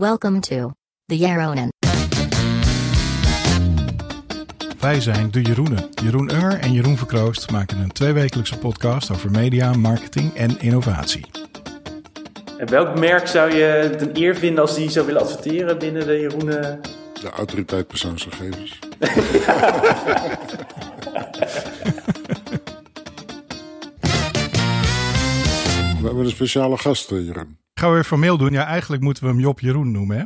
Welcome to the Yaronen. Wij zijn de Jeroenen. Jeroen Unger en Jeroen Verkroost maken een tweewekelijkse podcast over media, marketing en innovatie. En welk merk zou je het een eer vinden als die zou willen adverteren binnen de Jeroenen? De autoriteit persoonsgegevens. We hebben een speciale gast, eh, Jeroen. Gaan we weer formeel doen? Ja, eigenlijk moeten we hem Job Jeroen noemen, hè?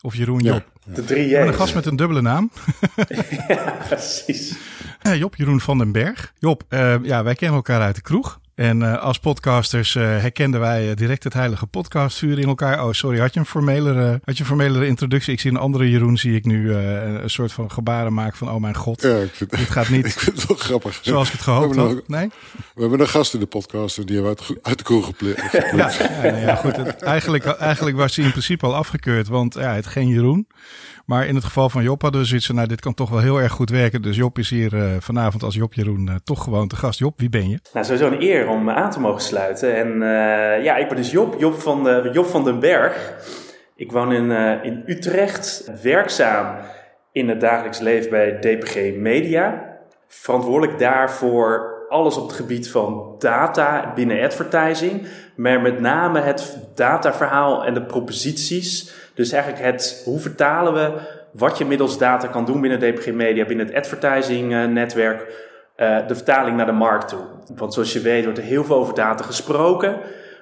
Of Jeroen Ja. Job. De drie hebben een J's. gast met een dubbele naam. Ja, precies. Eh, Job Jeroen van den Berg. Job, eh, ja, wij kennen elkaar uit de kroeg. En eh, als podcasters eh, herkenden wij eh, direct het heilige podcastvuur in elkaar. Oh, sorry, had je een formelere, had je een formelere introductie? Ik zie een andere Jeroen, zie ik nu een soort van gebaren maken van, oh mijn god, Ja, ik vind, dit gaat niet ik vind het wel grappig. zoals ik het gehoopt had. nog, Nee? we hebben een gast in de podcast en die hebben we uit, uit de kroeg gepleegd. Ja, ja, ja, goed. Het, eigenlijk, eigenlijk was hij in principe al afgekeurd, want ja, het geen Jeroen. Maar in het geval van Job hadden we zoiets van, nou, dit kan toch wel heel erg goed werken. Dus Job is hier eh, vanavond als Job Jeroen eh, toch gewoon te gast. Job, wie ben je? Nou, sowieso een eer om aan te mogen sluiten. En eh, ja, ik ben dus Job, Job van, de, Job van den Berg. Ik woon in, eh, in Utrecht, werkzaam in het dagelijks leven bij DPG Media. Verantwoordelijk daarvoor alles op het gebied van data binnen advertising. Maar met name het dataverhaal en de proposities. Dus eigenlijk het, hoe vertalen we wat je middels data kan doen binnen DPG Media, binnen het advertising eh, netwerk. eh, de vertaling naar de markt toe. Want zoals je weet wordt er heel veel over data gesproken.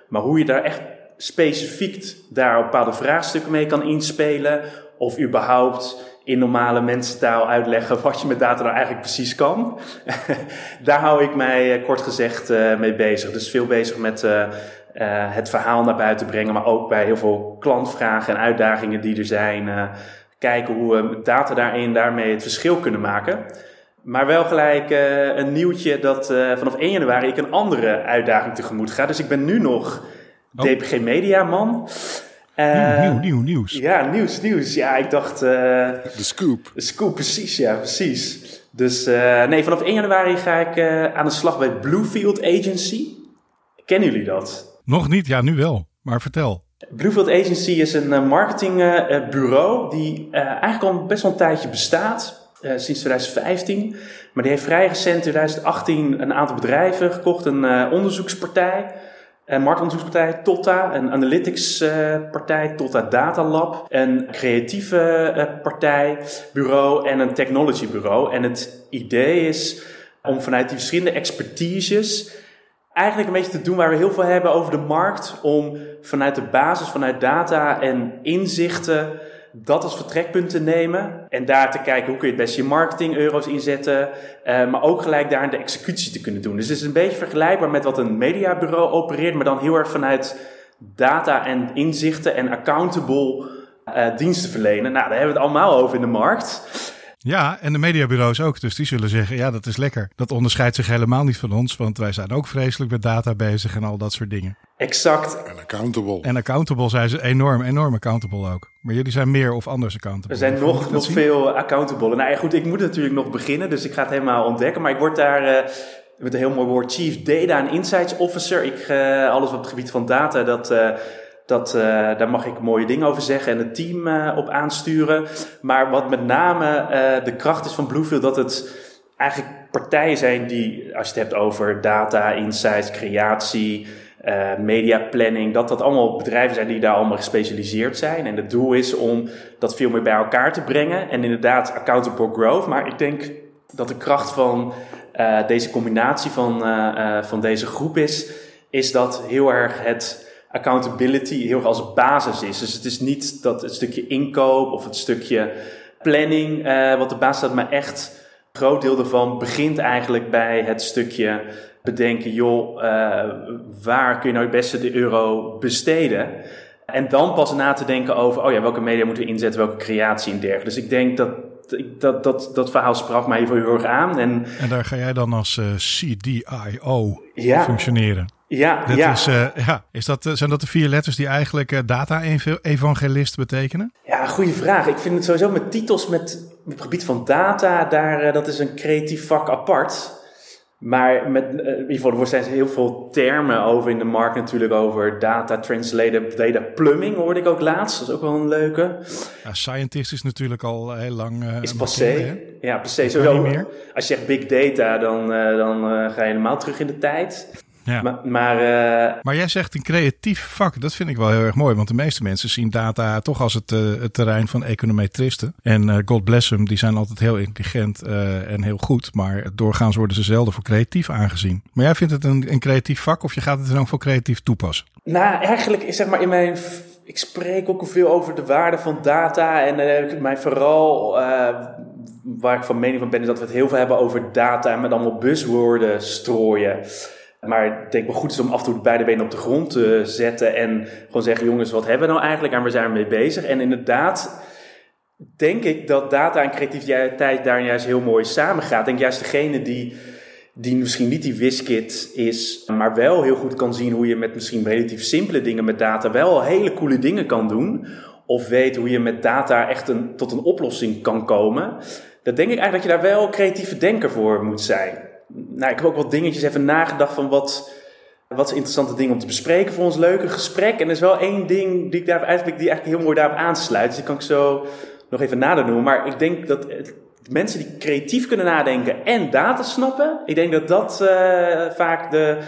Maar hoe je daar echt specifiek daar bepaalde vraagstukken mee kan inspelen. Of überhaupt in normale mensentaal uitleggen wat je met data nou eigenlijk precies kan. daar hou ik mij eh, kort gezegd eh, mee bezig. Dus veel bezig met eh, het verhaal naar buiten brengen. Maar ook bij heel veel klantvragen en uitdagingen die er zijn. kijken hoe we met data daarin daarmee het verschil kunnen maken. Maar wel gelijk een nieuwtje dat vanaf 1 januari ik een andere uitdaging tegemoet ga. Dus ik ben nu nog Oh. DPG Media man. Eh, nieuw, nieuw, nieuw nieuws. Ja, nieuws, nieuws. Ja, ik dacht... eh, De scoop. Scoop, precies, ja, precies. Dus eh, nee, vanaf 1 januari ga ik eh, aan de slag bij Bluefield Agency. Kennen jullie dat? Nog niet, ja, nu wel. Maar vertel. Bluefield Agency is een eh, marketingbureau die eh, eigenlijk al best wel een tijdje bestaat. eh, sinds 2015. Maar die heeft vrij recent, 2018, een aantal bedrijven gekocht. Een eh, onderzoekspartij, een marktonderzoekspartij, Totta. Een analyticspartij, Totta Data Lab. Een creatieve eh, partij, bureau en een technology bureau. En het idee is om vanuit die verschillende expertises eigenlijk een beetje te doen waar we heel veel hebben over de markt. Om vanuit de basis, vanuit data en inzichten, dat als vertrekpunt te nemen. En daar te kijken hoe kun je het beste je marketing euro's inzetten. eh, maar ook gelijk daar de executie te kunnen doen. Dus het is een beetje vergelijkbaar met wat een mediabureau opereert. Maar dan heel erg vanuit data en inzichten en accountable eh, diensten verlenen. Nou, daar hebben we het allemaal over in de markt. Ja, en de mediabureaus ook. Dus die zullen zeggen, ja, dat is lekker. Dat onderscheidt zich helemaal niet van ons, want wij zijn ook vreselijk met data bezig en al dat soort dingen. Exact En accountable. En accountable zijn ze enorm, enorm accountable ook. Maar jullie zijn meer of anders accountable. Er zijn nog, nog zien? veel accountable. Nou ja, goed, ik moet natuurlijk nog beginnen, dus ik ga het helemaal ontdekken. Maar ik word daar eh, met een heel mooi woord Chief Data and Insights Officer. Ik, eh, alles op het gebied van data, dat, eh, dat, eh, daar mag ik mooie dingen over zeggen en het team eh, op aansturen. Maar wat met name eh, de kracht is van Bluefield, dat het eigenlijk partijen zijn die, als je het hebt over data, insights, creatie, eh media planning, dat dat allemaal bedrijven zijn die daar allemaal gespecialiseerd zijn. En het doel is om dat veel meer bij elkaar te brengen. En inderdaad, accountable growth. Maar ik denk dat de kracht van deze combinatie van, van deze groep is, is dat heel erg het accountability heel erg als basis is. Dus het is niet dat het stukje inkoop of het stukje planning eh, wat de basis staat, maar echt een groot deel daarvan begint eigenlijk bij het stukje bedenken, joh, eh, waar kun je nou het beste de euro besteden? En dan pas na te denken over, oh ja, welke media moeten we inzetten, welke creatie en dergelijke. Dus ik denk dat dat, dat, dat verhaal sprak mij heel erg aan. En En daar ga jij dan als eh, CDIO Ja. functioneren. Ja, Dit ja. is, eh, ja. Is dat, eh, zijn dat de vier letters die eigenlijk eh, data-evangelist betekenen? Ja, goede vraag. Ik vind het sowieso met titels met, het gebied van data, daar, dat is een creatief vak apart. Maar met, in ieder geval, er zijn heel veel termen over in de markt natuurlijk over data translator, data plumbing hoorde ik ook laatst. Dat is ook wel een leuke. Ja, scientist is natuurlijk al heel lang. Uh, is passé. Ja, passé. Zo meer. Als je zegt big data, dan, dan ga je helemaal terug in de tijd. Ja. Maar, maar, uh, maar, jij zegt een creatief vak. Dat vind ik wel heel erg mooi. Want de meeste mensen zien data toch als het, uh, het terrein van econometristen. En uh, God bless them, die zijn altijd heel intelligent en heel goed. Maar doorgaans worden ze zelden voor creatief aangezien. Maar jij vindt het een, een creatief vak of je gaat het dan ook voor creatief toepassen? Nou, eigenlijk is zeg maar in mijn ik spreek ook veel over de waarde van data. En uh, mij vooral, uh, waar ik van mening van ben, is dat we het heel veel hebben over data en met allemaal buzzwoorden strooien. Maar ik denk wel goed is om af en toe beide benen op de grond te zetten en gewoon zeggen: jongens, wat hebben we nou eigenlijk en waar zijn we mee bezig? En inderdaad, denk ik dat data en creativiteit daar juist heel mooi samen gaat. Ik denk juist degene die, die misschien niet die wiskit is, maar wel heel goed kan zien hoe je met misschien relatief simpele dingen met data wel hele coole dingen kan doen. Of weet hoe je met data echt een, tot een oplossing kan komen. Dan denk ik eigenlijk dat je daar wel creatieve denker voor moet zijn nou, ik heb ook wat dingetjes even nagedacht van wat, wat is interessante dingen om te bespreken voor ons leuke gesprek. En er is wel één ding die ik daar eigenlijk, die eigenlijk heel mooi daarop aansluit. Dus die kan ik zo nog even nader noemen. Maar ik denk dat mensen die creatief kunnen nadenken en data snappen, ik denk dat dat uh, vaak de,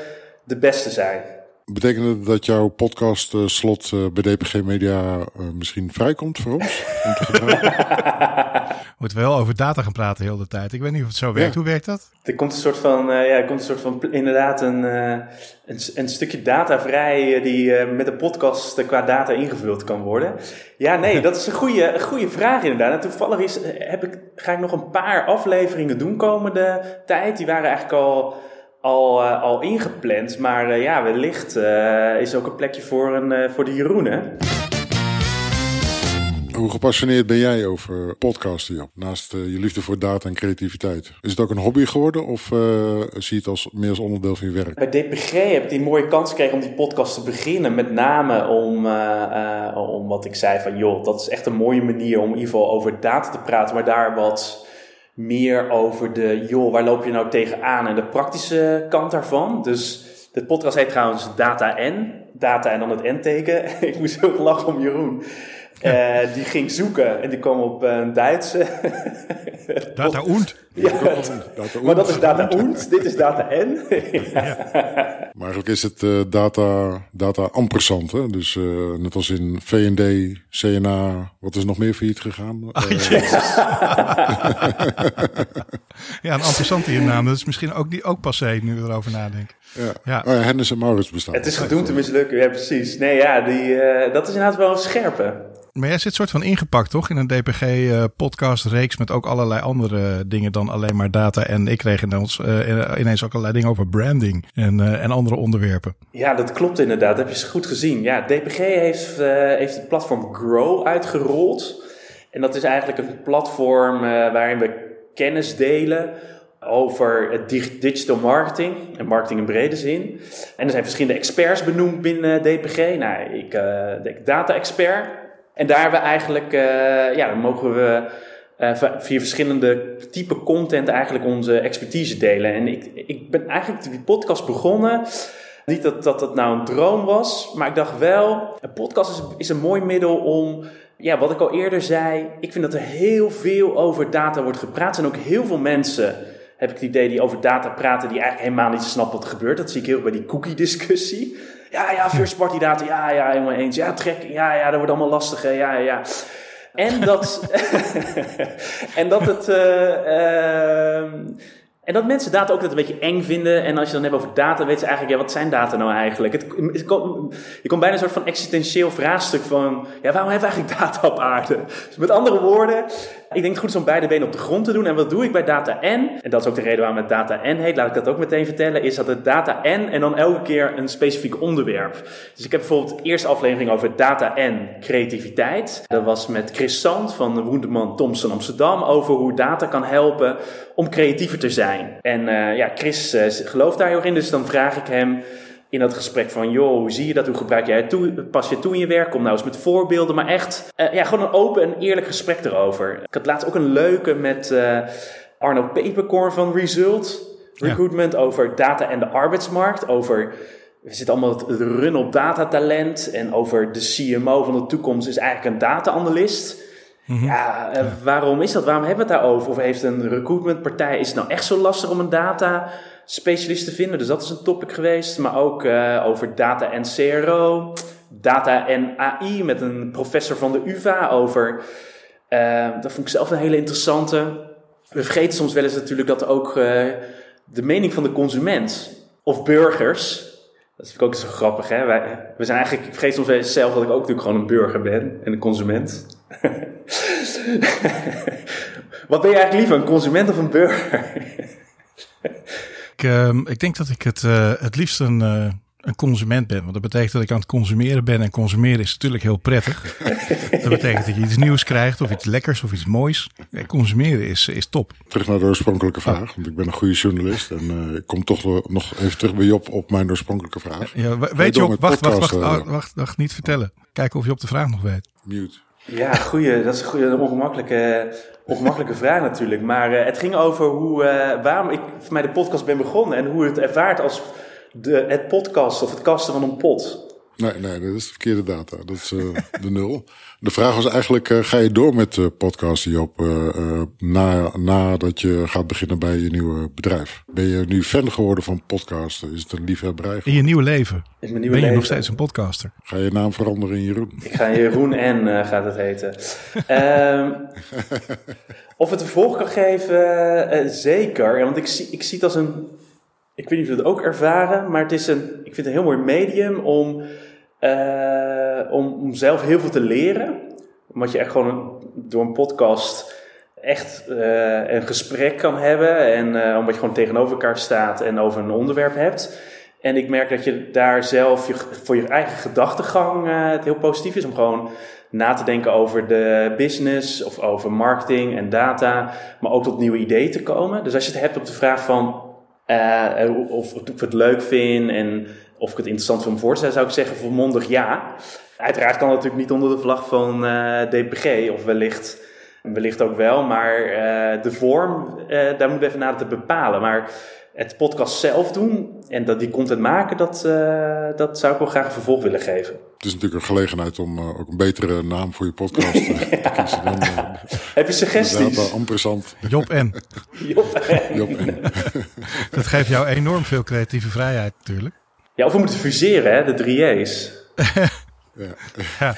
de beste zijn. Betekent het dat jouw podcast uh, slot uh, bij DPG Media misschien vrijkomt voor ons? Om te Moet wel over data gaan praten heel de tijd. Ik weet niet of het zo werkt. Hoe werkt dat? Er komt een soort van, ja, er komt een soort van inderdaad een, een, een, stukje data vrij die met een podcast qua data ingevuld kan worden. Ja, nee, dat is een goede, een goede vraag inderdaad. En toevallig is, heb ik, ga ik nog een paar afleveringen doen komende tijd. Die waren eigenlijk al al, uh, al ingepland. Maar uh, ja, wellicht uh, is ook een plekje voor, een, voor de Jeroen, Hoe gepassioneerd ben jij over podcasten, Jan? Naast je liefde voor data en creativiteit. Is het ook een hobby geworden of zie je het als, meer als onderdeel van je werk? Bij DPG heb ik die mooie kans gekregen om die podcast te beginnen. Met name om, om wat ik zei van, joh, dat is echt een mooie manier om in ieder geval over data te praten. Maar daar wat meer over de, joh, waar loop je nou tegenaan en de praktische kant daarvan. Dus de podcast heet trouwens Data N. Data en dan het N-teken. Ik moest heel lachen om Jeroen. Uh, die ging zoeken en die kwam op een Duitse. data und. Ja, data maar dat is data und, dit is data N. ja. Maar eigenlijk is het uh, data, data ampersand. Hè? Dus uh, net als in VND, CNA, wat is nog meer failliet gegaan? Oh, ja, een ampersand in naam. Dat is misschien ook, die, ook passé nu we erover nadenken. Ja, ja. Oh ja Hennis en Maurits bestaan. Het is gedoemd te mislukken, ja precies. Nee ja, die, dat is inderdaad wel een scherpe. Maar jij zit soort van ingepakt, toch? In een DPG-podcast-reeks met ook allerlei andere dingen dan alleen maar data. En ik kreeg ineens, uh, ineens ook allerlei dingen over branding en, uh, en andere onderwerpen. Ja, dat klopt inderdaad. Dat heb je goed gezien. Ja, DPG heeft, heeft het platform Grow uitgerold. En dat is eigenlijk een platform waarin we kennis delen over digital marketing en marketing in brede zin. En er zijn verschillende experts benoemd binnen DPG. Nou, ik, data-expert. En daar hebben we eigenlijk, uh, ja, dan mogen we uh, via verschillende type content eigenlijk onze expertise delen. En ik, ik ben eigenlijk die podcast begonnen. Niet dat, dat dat nou een droom was, maar ik dacht wel, een podcast is, is een mooi middel om, ja, wat ik al eerder zei, ik vind dat er heel veel over data wordt gepraat. Zijn ook heel veel mensen, heb ik het idee, die over data praten, die eigenlijk helemaal niet snappen wat er gebeurt. Dat zie ik heel bij die cookie-discussie. Ja, ja, first party data. Ja, ja, helemaal eens. Ja, trek. Ja, ja, dat wordt allemaal lastig. Ja, ja. En dat, en dat het. Uh, en dat mensen data ook dat een beetje eng vinden. En als je dan hebt over data, weten ze eigenlijk, ja, wat zijn data nou eigenlijk? Het, je komt bijna een soort van existentieel vraagstuk van, ja, waarom hebben we eigenlijk data op aarde? Dus met andere woorden, ik denk het goed is om beide benen op de grond te doen. En wat doe ik bij data N? En dat is ook de reden waarom het data N heet. Laat ik dat ook meteen vertellen. Is dat het data N en dan elke keer een specifiek onderwerp. Dus ik heb bijvoorbeeld de eerste aflevering over data N creativiteit. Dat was met Chris Sand van Woendeman Thompson Amsterdam. Over hoe data kan helpen om creatiever te zijn. En uh, ja, Chris uh, gelooft daar heel in. Dus dan vraag ik hem in dat gesprek van, joh, hoe zie je dat? Hoe gebruik jij het toe? Pas je toe in je werk? Kom nou eens met voorbeelden. Maar echt, uh, ja, gewoon een open en eerlijk gesprek erover. Ik had laatst ook een leuke met Arno Peperkorn van Result. recruitment, over data en de arbeidsmarkt, over we zitten allemaal het run op datatalent en over de CMO van de toekomst is eigenlijk een data-analyst. Mhm. Ja, eh, waarom is dat? Waarom hebben we het daarover? Of heeft een recruitmentpartij, is het nou echt zo lastig om een data specialist te vinden? Dus dat is een topic geweest. Maar ook eh, over data en CRO, data en AI met een professor van de UvA over. eh, dat vond ik zelf een hele interessante. We vergeten soms wel eens natuurlijk dat ook de mening van de consument of burgers. Dat vind ik ook zo grappig, hè? Wij, we zijn eigenlijk, ik vergeet soms wel eens zelf dat ik ook natuurlijk gewoon een burger ben en een consument. Wat ben je eigenlijk liever, een consument of een burger? Ik, ehm, ik denk dat ik het, eh, het liefst een, eh, een consument ben. Want dat betekent dat ik aan het consumeren ben. En consumeren is natuurlijk heel prettig. dat betekent dat je iets nieuws krijgt of iets lekkers of iets moois. Ja, consumeren is, is top. Terug naar de oorspronkelijke vraag, want ik ben een goede journalist. En eh, ik kom toch nog even terug bij Job op mijn oorspronkelijke vraag. Ja, weet je door ook, met wacht, wacht, wacht, oh, wacht, wacht, niet vertellen. Kijken of je op de vraag nog weet. Mute. Ja, goeie, dat is een goede, ongemakkelijke, ongemakkelijke vraag natuurlijk. Maar eh, het ging over hoe, eh, waarom ik voor mij de podcast ben begonnen en hoe het ervaart als de, het podcast of het kasten van een pot. Nee, nee, dat is de verkeerde data. Dat is eh, de nul. De vraag was eigenlijk, eh, ga je door met uh, podcasten, Job, eh, eh, na, nadat je gaat beginnen bij je nieuwe bedrijf? Ben je nu fan geworden van podcasten? Is het een liefhebberij? In je nieuwe leven In mijn nieuwe ben je leven. nog steeds een podcaster. Ga je naam veranderen in Jeroen? Ik ga Jeroen en eh, gaat het heten. Ehm, of het een volg kan geven, zeker. Ja, want ik zie, ik zie het als een. Ik weet niet of we het ook ervaren, maar het is een. Ik vind het een heel mooi medium om, eh, om, om zelf heel veel te leren. Omdat je echt gewoon door een podcast echt eh, een gesprek kan hebben. En eh, omdat je gewoon tegenover elkaar staat en over een onderwerp hebt. En ik merk dat je daar zelf voor je eigen gedachtegang het heel positief is om gewoon na te denken over de business of over marketing en data, maar ook tot nieuwe ideeën te komen. Dus als je het hebt op de vraag van of, of ik het leuk vind en of ik het interessant voor te stellen, zou ik zeggen volmondig ja. Uiteraard kan het natuurlijk niet onder de vlag van eh, DPG of wellicht, wellicht ook wel, maar eh, de vorm, eh, daar moeten we even nader te bepalen. Maar het podcast zelf doen en dat die content maken, dat, eh, dat zou ik wel graag een vervolg willen geven. Het is natuurlijk een gelegenheid om eh, ook een betere naam voor je podcast te kiezen. Dan, Heb je suggesties? ampersand. Job en. Job. Job en Dat geeft jou enorm veel creatieve vrijheid natuurlijk. Ja, of we moeten fuseren, hè, de drie J's. ja. Ja,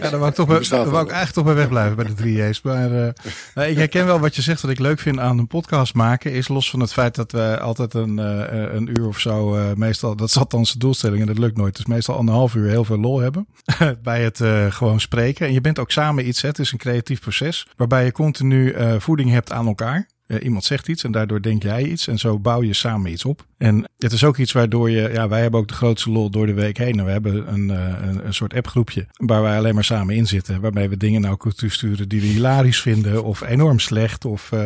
ja daar wou ik, toch bij, daar wou ik eigenlijk toch bij wegblijven bij de drie J's. Maar eh, nou, ik herken wel wat je zegt. Wat ik leuk vind aan een podcast maken is los van het feit dat we altijd een, eh, een uur of zo, eh, meestal, dat is althans de doelstelling en dat lukt nooit. Dus meestal anderhalf uur heel veel lol hebben bij het eh, gewoon spreken. En je bent ook samen iets, hè. het is een creatief proces waarbij je continu eh, voeding hebt aan elkaar. Eh, iemand zegt iets en daardoor denk jij iets. En zo bouw je samen iets op. En het is ook iets waardoor je, ja, wij hebben ook de grootste lol door de week heen. En we hebben een, eh, een, een soort appgroepje waar wij alleen maar samen in zitten. Waarmee we dingen naar elkaar toe sturen die we hilarisch vinden of enorm slecht. Of, eh,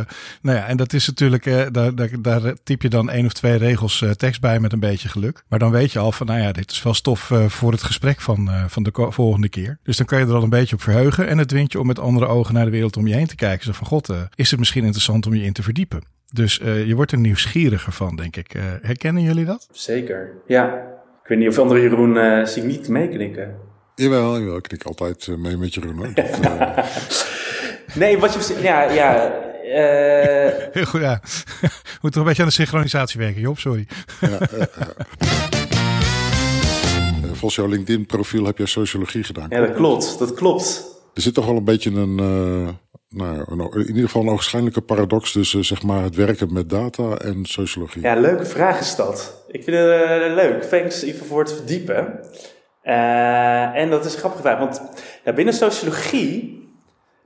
nou ja, en dat is natuurlijk, daar, daar, daar typ je dan één of twee regels tekst bij met een beetje geluk. Maar dan weet je al van, nou ja, dit is wel stof voor het gesprek van, van de volgende keer. Dus dan kan je er al een beetje op verheugen. En het dwingt je om met andere ogen naar de wereld om je heen te kijken. Zo van, god, is het misschien interessant om je in te verdiepen? Dus eh, je wordt er nieuwsgieriger van, denk ik. Eh, herkennen jullie dat? Zeker, ja. Ik weet niet of andere Jeroen uh, zie ik niet meeknikken. Jawel, jawel, ik knik altijd mee met Jeroen. Hoor. Dat, nee, wat je... Ja, ja... Uh... Heel goed, ja. Moet toch een beetje aan de synchronisatie werken, Job, sorry. Ja, Volgens jouw LinkedIn-profiel heb jij sociologie gedaan. Ja, dat klopt, dat klopt. Er zit toch wel een beetje een, nou, in ieder geval een ogenschijnlijke paradox tussen zeg maar, het werken met data en sociologie. Ja, leuke vraag is dat. Ik vind het uh, leuk. Thanks even voor het verdiepen. Uh, en dat is een grappige vraag, want binnen sociologie,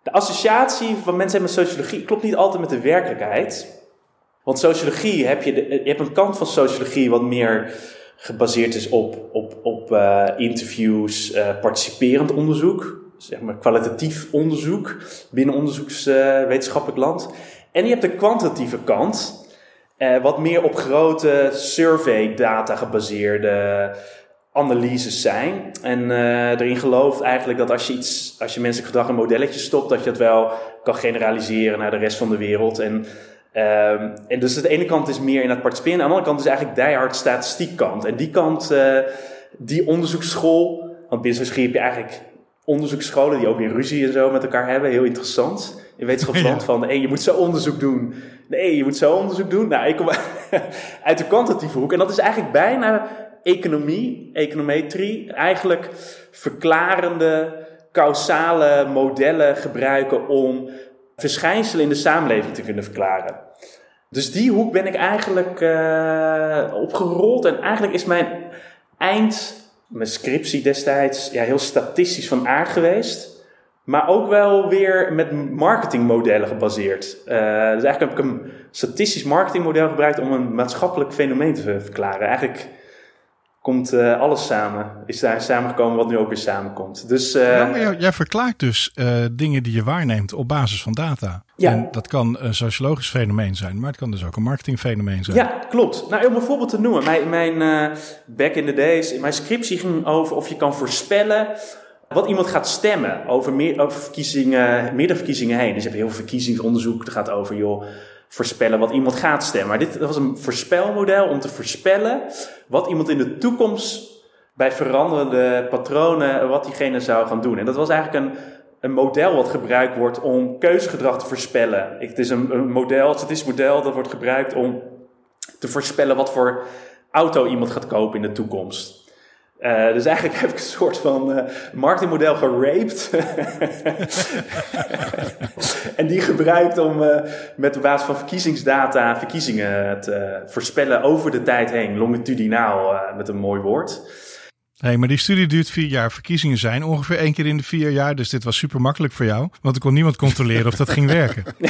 de associatie van mensen met sociologie klopt niet altijd met de werkelijkheid. Want sociologie heb je, je hebt een kant van sociologie wat meer gebaseerd is op, op, op interviews, participerend onderzoek, zeg maar kwalitatief onderzoek binnen onderzoekswetenschappelijk land. En je hebt de kwantitatieve kant, uh, wat meer op grote survey data gebaseerde analyses zijn. En erin gelooft eigenlijk dat als je iets, als je menselijk gedrag in modelletjes stopt, dat je dat wel kan generaliseren naar de rest van de wereld. En Ehm, en dus de ene kant is meer in het participeren. Aan de andere kant is eigenlijk diehard statistiek kant. En die kant, uh, die onderzoeksschool. Want binnen zo'n heb je eigenlijk onderzoeksscholen die ook weer ruzie en zo met elkaar hebben. Heel interessant. In wetenschapsland ja. van, hey, je moet zo onderzoek doen. Nee, je moet zo onderzoek doen. Nou, ik kom uit de kwantitatieve hoek. En dat is eigenlijk bijna economie, econometrie. Eigenlijk verklarende, causale modellen gebruiken om verschijnselen in de samenleving te kunnen verklaren. Dus die hoek ben ik eigenlijk uh, opgerold. En eigenlijk is mijn eind, mijn scriptie destijds, ja, heel statistisch van aard geweest. Maar ook wel weer met marketingmodellen gebaseerd. Uh, dus eigenlijk heb ik een statistisch marketingmodel gebruikt om een maatschappelijk fenomeen te verklaren. Eigenlijk komt uh, alles samen. Is daar samengekomen wat nu ook weer samenkomt. Dus, uh, ja, maar jij, jij verklaart dus uh, dingen die je waarneemt op basis van data. Ja. En dat kan een sociologisch fenomeen zijn, maar het kan dus ook een marketingfenomeen zijn. Ja, klopt. Nou, om een voorbeeld te noemen. Mijn, mijn back in the days, mijn scriptie ging over of je kan voorspellen wat iemand gaat stemmen over, meer, over verkiezingen, meerdere verkiezingen heen. Dus je hebt heel veel verkiezingsonderzoek. Dat gaat over, joh, voorspellen wat iemand gaat stemmen. Maar dit was een voorspelmodel om te voorspellen wat iemand in de toekomst bij veranderende patronen, wat diegene zou gaan doen. En dat was eigenlijk een, een model wat gebruikt wordt om keuzegedrag te voorspellen. Het is een, een model, het statistisch model dat wordt gebruikt om te voorspellen wat voor auto iemand gaat kopen in de toekomst. Uh, dus eigenlijk heb ik een soort van uh, marketingmodel geraped. en die gebruikt om uh, met de basis van verkiezingsdata verkiezingen te voorspellen over de tijd heen. Longitudinaal met een mooi woord. Hey, maar die studie duurt vier jaar. Verkiezingen zijn ongeveer één keer in de vier jaar. Dus dit was super makkelijk voor jou. Want er kon niemand controleren of dat ging werken.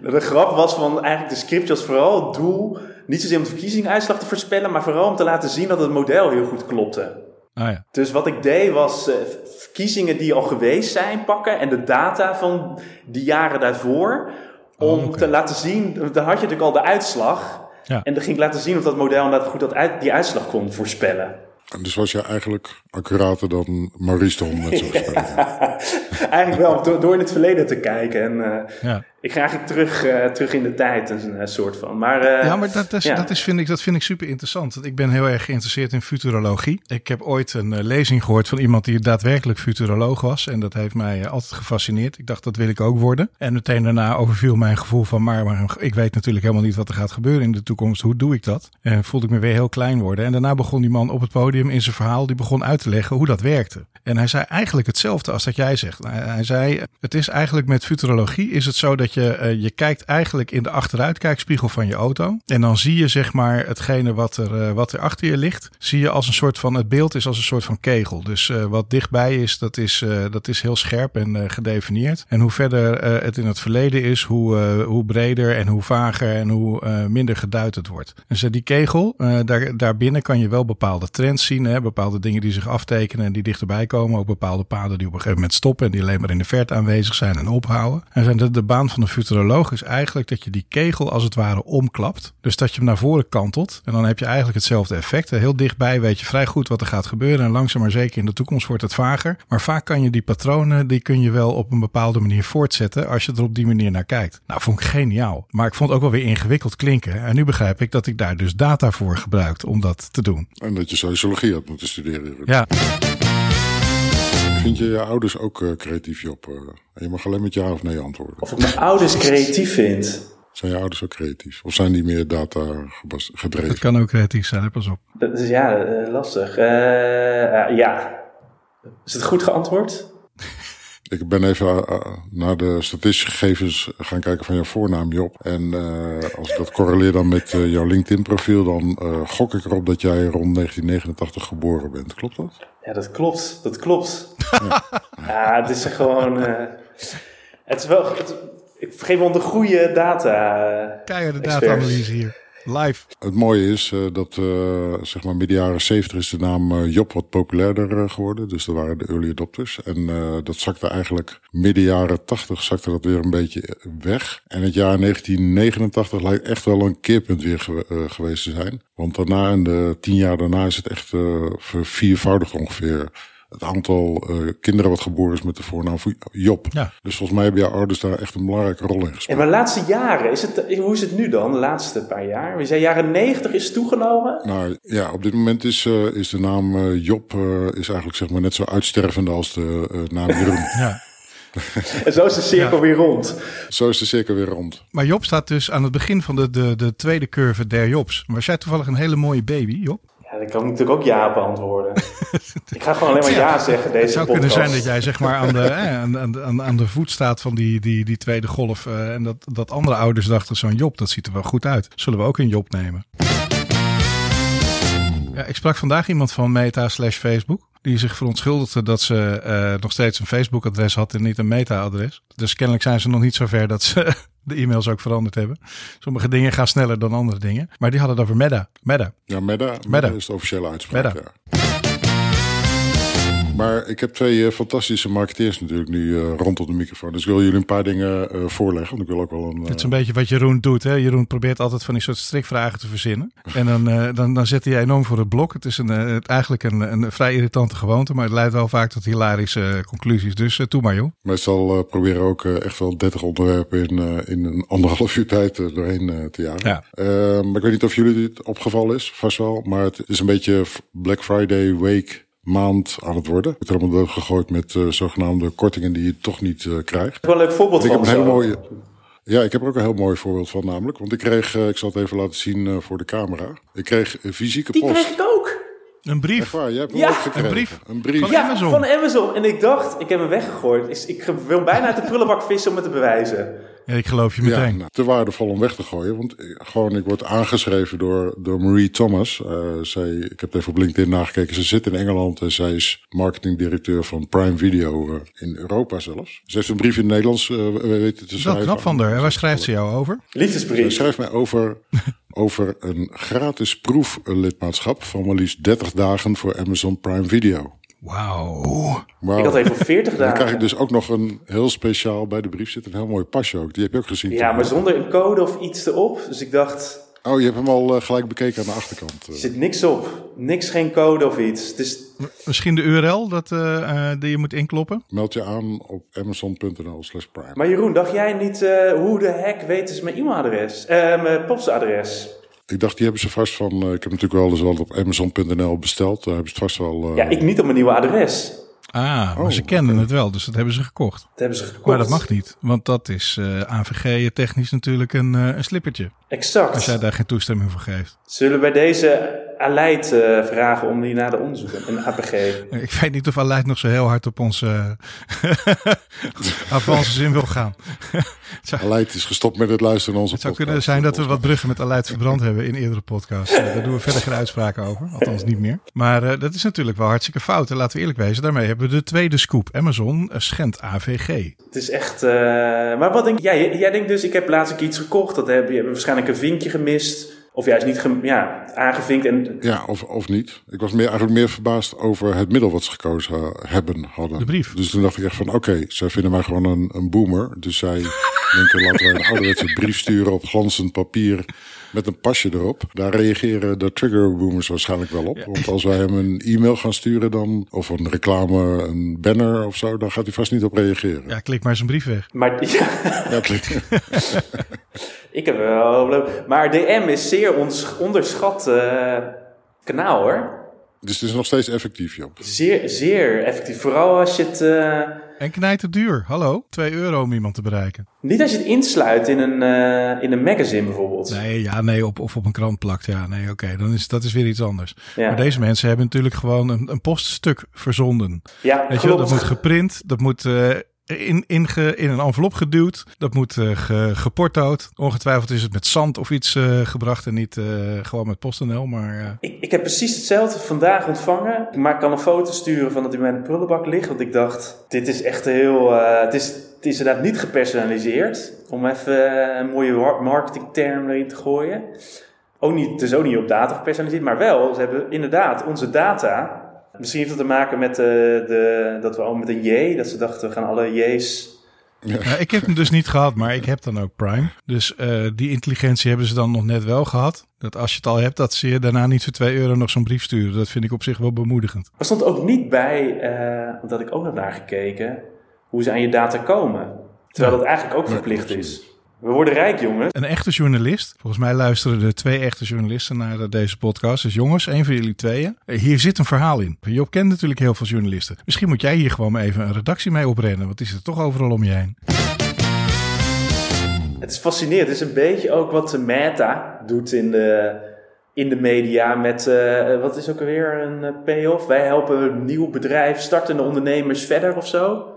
De grap was van eigenlijk de script was vooral het doel niet zozeer om de verkiezingsuitslag te voorspellen, maar vooral om te laten zien dat het model heel goed klopte. Ah, ja. Dus wat ik deed was uh, verkiezingen die al geweest zijn pakken en de data van die jaren daarvoor. Om oh, okay. te laten zien, dan had je natuurlijk al de uitslag. Ja. En dan ging ik laten zien of dat model inderdaad goed dat uit, die uitslag kon voorspellen. En dus was je eigenlijk accurater dan Maurice de Hond met zo'n Eigenlijk wel, door, door, in het verleden te kijken. En uh, ja. Ik ga eigenlijk terug, uh, terug in de tijd, een uh, soort van. Maar, ja, maar dat, is, ja. dat, is, vind ik, dat vind ik super interessant. Want ik ben heel erg geïnteresseerd in futurologie. Ik heb ooit een lezing gehoord van iemand die daadwerkelijk futuroloog was. En dat heeft mij altijd gefascineerd. Ik dacht, dat wil ik ook worden. En meteen daarna overviel mijn gevoel van, maar, maar ik weet natuurlijk helemaal niet wat er gaat gebeuren in de toekomst. Hoe doe ik dat? En voelde ik me weer heel klein worden. En daarna begon die man op het podium in zijn verhaal, die begon uit te leggen hoe dat werkte. En hij zei eigenlijk hetzelfde als dat jij zegt. Hij zei, het is eigenlijk met futurologie is het zo je, uh, je kijkt eigenlijk in de achteruitkijkspiegel van je auto. En dan zie je zeg maar hetgene wat er, uh, wat er achter je ligt, zie je als een soort van, het beeld is als een soort van kegel. Dus uh, wat dichtbij is, dat is, dat is heel scherp en gedefinieerd. En hoe verder het in het verleden is, hoe, hoe breder en hoe vager en hoe minder geduid het wordt. Dus die kegel, daar, daarbinnen kan je wel bepaalde trends zien, hè, bepaalde dingen die zich aftekenen en die dichterbij komen. Ook bepaalde paden die op een gegeven moment stoppen en die alleen maar in de verte aanwezig zijn en ophouden. En zijn de, de baan van de futuroloog is eigenlijk dat je die kegel als het ware omklapt. Dus dat je hem naar voren kantelt. En dan heb je eigenlijk hetzelfde effect. Heel dichtbij weet je vrij goed wat er gaat gebeuren. En langzaam maar zeker in de toekomst wordt het vager. Maar vaak kan je die patronen, die kun je wel op een bepaalde manier voortzetten als je er op die manier naar kijkt. Nou, vond ik geniaal. Maar ik vond het ook wel weer ingewikkeld klinken. En nu begrijp ik dat ik daar dus data voor gebruikt om dat te doen. En dat je sociologie had moeten studeren. Ja. Vind je je ouders ook uh, creatief, Job? Uh, je mag alleen met ja of nee antwoorden. Of ik mijn ouders creatief vind? Zijn je ouders ook creatief? Of zijn die meer data gedreven? Dat kan ook creatief zijn, pas op. Dat is ja, uh, lastig. ja. Is het goed geantwoord? Ik ben even uh, naar de statistische gegevens gaan kijken van jouw voornaam Job. En uh, als ik dat correleer dan met uh, jouw LinkedIn profiel, dan gok ik erop dat jij rond 1989 geboren bent. Klopt dat? Ja, dat klopt. Dat klopt. Ja, het is gewoon... het is wel... Het, ik geef wel de goede data. Keiharde data-analyse hier. Live. Het mooie is uh, dat uh, zeg maar midden jaren 70 is de naam uh, Job wat populairder geworden. Dus dat waren de early adopters. En dat zakte eigenlijk midden jaren 80 zakte dat weer een beetje weg. En het jaar 1989 lijkt echt wel een keerpunt weer geweest te zijn. Want daarna, in de tien jaar daarna, is het echt verviervoudigd ongeveer het aantal eh, kinderen wat geboren is met de voornaam Job. Ja. Dus volgens mij hebben jouw ouders daar echt een belangrijke rol in En gespeeld. maar de laatste jaren, is het, hoe is het nu dan? De laatste paar jaar? We zijn jaren 90 is toegenomen. Nou ja, op dit moment is, eh, is de naam eh, Job eh, is eigenlijk zeg maar net zo uitstervende als de eh, naam Jeroen. Ja. En zo is de cirkel weer rond. zo is de cirkel weer rond. Maar Job staat dus aan het begin van de, de, de tweede curve der Jobs. Was jij toevallig een hele mooie baby, Job? Dan kan ik natuurlijk ook ja beantwoorden. ik ga gewoon alleen maar ja, zeggen deze Het zou podcast. kunnen zijn dat jij zeg maar aan de, eh, aan, aan, aan, aan de voet staat van die, die, die tweede golf. eh, en dat, dat andere ouders dachten, zo'n Job, dat ziet er wel goed uit. Zullen we ook een Job nemen? Ja, ik sprak vandaag iemand van Meta slash Facebook. Die zich verontschuldigde dat ze eh, nog steeds een Facebook-adres had en niet een Meta-adres. Dus kennelijk zijn ze nog niet zover dat ze de e-mails ook veranderd hebben. Sommige dingen gaan sneller dan andere dingen. Maar die hadden het over. Meta. Ja, Meta. Meta is de officiële uitspraak. Meta. Ja. Maar ik heb twee eh, fantastische marketeers natuurlijk nu eh, rondom de microfoon. Dus ik wil jullie een paar dingen eh, voorleggen. Want ik wil ook wel een. Het is een beetje wat Jeroen doet. Hè? Jeroen probeert altijd van die soort strikvragen te verzinnen. En dan, dan, dan zet hij enorm voor het blok. Het is een, het- eigenlijk een, een vrij irritante gewoonte. Maar het leidt wel vaak tot hilarische conclusies. Dus toe maar joh. Meestal proberen ook echt wel 30 onderwerpen in, in een anderhalf uur tijd doorheen te jagen. Ja. Maar ik weet niet of jullie dit opgevallen is, vast wel. Maar het is een beetje Black Friday week maand aan het worden. Het wordt allemaal gegooid met eh, zogenaamde kortingen die je toch niet eh, krijgt. Ik heb wel een leuk voorbeeld Ik heb van. een hele zo. mooie. Ja, ik heb er ook een heel mooi voorbeeld van namelijk. Want ik kreeg, eh, ik zal het even laten zien voor de camera. Ik kreeg een fysieke Die post. kreeg ik ook. Een Echt brief. waar, jij hebt hem Ja, ook gekregen. een brief. Een brief. Van Ja, Amazon. van Amazon. En ik dacht, ik heb hem weggegooid. Ik, ik wil bijna uit de prullenbak vissen om het te bewijzen. Ja, ik geloof je Ja, meteen. nou, te waardevol om weg te gooien. Want eh, gewoon, ik word aangeschreven door, door Marie Thomas. Eh, zij, ik heb even op LinkedIn nagekeken. Ze zit in Engeland en zij is marketingdirecteur van Prime Video eh, in Europa zelfs. Ze heeft een brief in het Nederlands eh, weten te Dat schrijven. wel knap van haar. En waar schrijft ze jou over? Ze Liefdesbrief. schrijft mij over, over een gratis proeflidmaatschap van maar liefst 30 dagen voor Amazon Prime Video. Wauw. Ik had even voor 40 Dan krijg dagen. ik dus ook nog een heel speciaal bij de brief zit een heel mooi pasje ook. Die heb je ook gezien. Ja, maar zonder een code of iets erop. Dus ik dacht, Oh, je hebt hem al eh, gelijk bekeken aan de achterkant. eh. er zit niks op. Niks, geen code of iets. Het is, Misschien de URL dat, eh, eh, die je moet inkloppen? Meld je aan op amazon.nl slash prime. maar Jeroen, dacht jij niet, eh, hoe de heck weten ze mijn e-mailadres? Eh, mijn postadres? Ik dacht, die hebben ze vast van... eh, ik heb natuurlijk wel eens wat op amazon.nl besteld. Daar hebben ze het vast wel... eh, Ja, ik niet op mijn nieuwe adres. Ah, maar Oh, ze kenden het wel. Dus dat hebben ze gekocht. Dat hebben ze gekocht. Maar dat mag niet. Want dat is eh, AVG technisch natuurlijk een, eh, een slippertje. Exact. Als jij daar geen toestemming voor geeft. Zullen we bij deze Aleid eh, vragen om die naar de onderzoek, een APG? Ik weet niet of Aleid nog zo heel hard op onze uh, avances in wil gaan. Aleid is gestopt met het luisteren naar onze Het zou podcast. kunnen zijn dat we wat bruggen met Aleid verbrand hebben in eerdere podcasts. Eh, daar doen we verder geen uitspraken over. Althans niet meer. Maar eh, dat is natuurlijk wel hartstikke fout. En laten we eerlijk wezen, daarmee hebben we de tweede scoop. Amazon eh, schendt AVG. Het is echt... eh, Maar wat denk jij? Jij denkt dus, ik heb laatst een keer iets gekocht. Dat heb je hebt waarschijnlijk een vinkje gemist. Of juist niet ja, aangevinkt. En Ja, of, of niet. Ik was meer, eigenlijk meer verbaasd over het middel wat ze gekozen ha- hebben hadden. De brief. Dus toen dacht ik echt van, oké, zij vinden mij gewoon een, een boomer. Dus zij denken, laten wij een ouderwetse brief sturen op glanzend papier met een pasje erop. Daar reageren de trigger boomers waarschijnlijk wel op. Want als wij hem een e-mail gaan sturen dan, of een reclame, een banner of zo, dan gaat hij vast niet op reageren. Ja, klik maar zijn brief weg. Maar ja, Ja, klinkt- ik heb wel leuk. Maar DM is zeer ons- onderschat eh, kanaal hoor. Dus het is nog steeds effectief, Job. Zeer, zeer effectief. Vooral als je het... eh, En knijt het duur. Hallo? 2 euro om iemand te bereiken. niet als je het insluit in een, eh, in een magazine bijvoorbeeld. Nee, ja, nee, op, of op een krant plakt. Ja, nee, oké, dan is dat is weer iets anders. Ja. Maar deze mensen hebben natuurlijk gewoon een, een poststuk verzonden. Ja, Weet je dat moet geprint, dat moet eh, in, in, ge- in een envelop geduwd, dat moet geportood. Ongetwijfeld is het met zand of iets eh, gebracht en niet eh, gewoon met PostNL, maar Ik, ik heb precies hetzelfde vandaag ontvangen. Maar ik kan een foto sturen van dat hij de prullenbak ligt. Want ik dacht, dit is echt heel... het, is, het is inderdaad niet gepersonaliseerd. Om even een mooie marketingterm erin te gooien. Ook niet, het is ook niet op data gepersonaliseerd. Maar wel, ze hebben inderdaad onze data... Misschien heeft dat te maken met eh, de, dat we al met een J... Dat ze dachten, we gaan alle J's Ja, ik heb hem dus niet gehad, maar ik heb dan ook Prime. Dus uh, die intelligentie hebben ze dan nog net wel gehad. Dat als je het al hebt, dat ze je daarna niet voor 2 euro nog zo'n brief sturen. Dat vind ik op zich wel bemoedigend. Er stond ook niet bij, uh, dat ik ook nog naar gekeken, hoe ze aan je data komen. Terwijl dat eigenlijk ook verplicht is. We worden rijk, jongens. Een echte journalist. Volgens mij luisteren er twee echte journalisten naar deze podcast. Dus jongens, één van jullie tweeën. Hier zit een verhaal in. Job kent natuurlijk heel veel journalisten. Misschien moet jij hier gewoon even een redactie mee oprennen. Want die zit toch overal om je heen. Het is fascinerend. Het is een beetje ook wat de Meta doet in de, in de media met, uh, wat is ook alweer een payoff? Wij helpen een nieuw bedrijf, startende ondernemers verder of zo.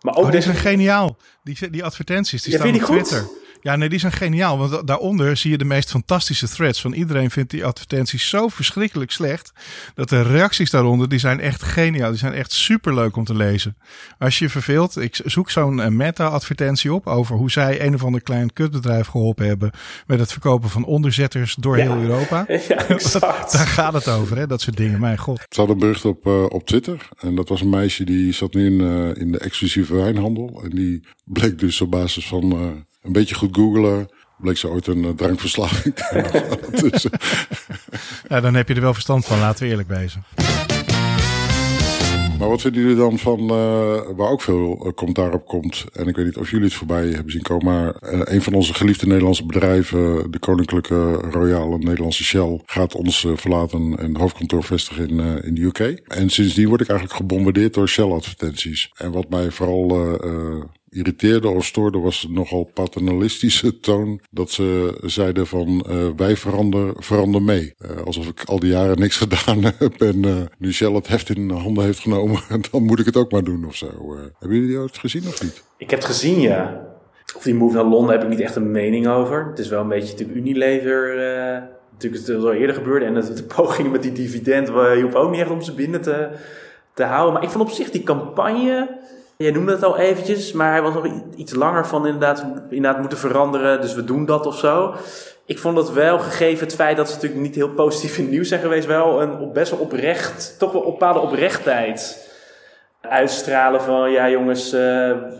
Maar ook oh, die zijn geniaal. Die, die advertenties, die staan op Twitter. Goed? Ja, nee, die zijn geniaal. Want daaronder zie je de meest fantastische threads. Van iedereen vindt die advertenties zo verschrikkelijk slecht. Dat de reacties daaronder, die zijn echt geniaal. Die zijn echt super leuk om te lezen. Als je je verveelt, ik zoek zo'n eh, meta-advertentie op. Over hoe zij een of ander klein kutbedrijf geholpen hebben. Met het verkopen van onderzetters door heel Europa. Ja, exact. Daar gaat het over, hè? dat soort dingen. Mijn god. Ze hadden een bericht op, uh, op Twitter. En dat was een meisje die zat nu in, uh, in de exclusieve wijnhandel. En die bleek dus op basis van een beetje goed googelen. Bleek ze ooit een uh, drankverslaving te hebben. dus, ja, dan heb je er wel verstand van, laten we eerlijk wezen. Maar wat vinden jullie dan van, uh, waar ook veel uh, commentaar op komt, en ik weet niet of jullie het voorbij hebben zien komen, maar uh, een van onze geliefde Nederlandse bedrijven, de Koninklijke Royale Nederlandse Shell, gaat ons verlaten en hoofdkantoor vestigen in, in de UK. En sindsdien word ik eigenlijk gebombardeerd door Shell advertenties. En wat mij vooral irriteerde of stoorde was nogal paternalistische toon. Dat ze zeiden van uh, wij verander, verander mee. Uh, alsof ik al die jaren niks gedaan heb en uh, nu Shell het heft in handen heeft genomen, dan moet ik het ook maar doen of zo. hebben jullie die ooit gezien of niet? Ik heb het gezien, ja. Of die move naar Londen heb ik niet echt een mening over. Het is wel een beetje natuurlijk Unilever natuurlijk het al eerder gebeurde. En de, de pogingen met die dividend, hoeft ook niet echt om ze binnen te, te houden. Maar ik vond op zich die campagne Jij noemde het al eventjes, maar hij was nog iets langer van inderdaad, inderdaad moeten veranderen. Dus we doen dat of zo. Ik vond dat wel, gegeven het feit dat ze natuurlijk niet heel positief in het nieuws zijn geweest, wel een best wel oprecht, toch wel op bepaalde oprechtheid uitstralen van ja jongens, uh,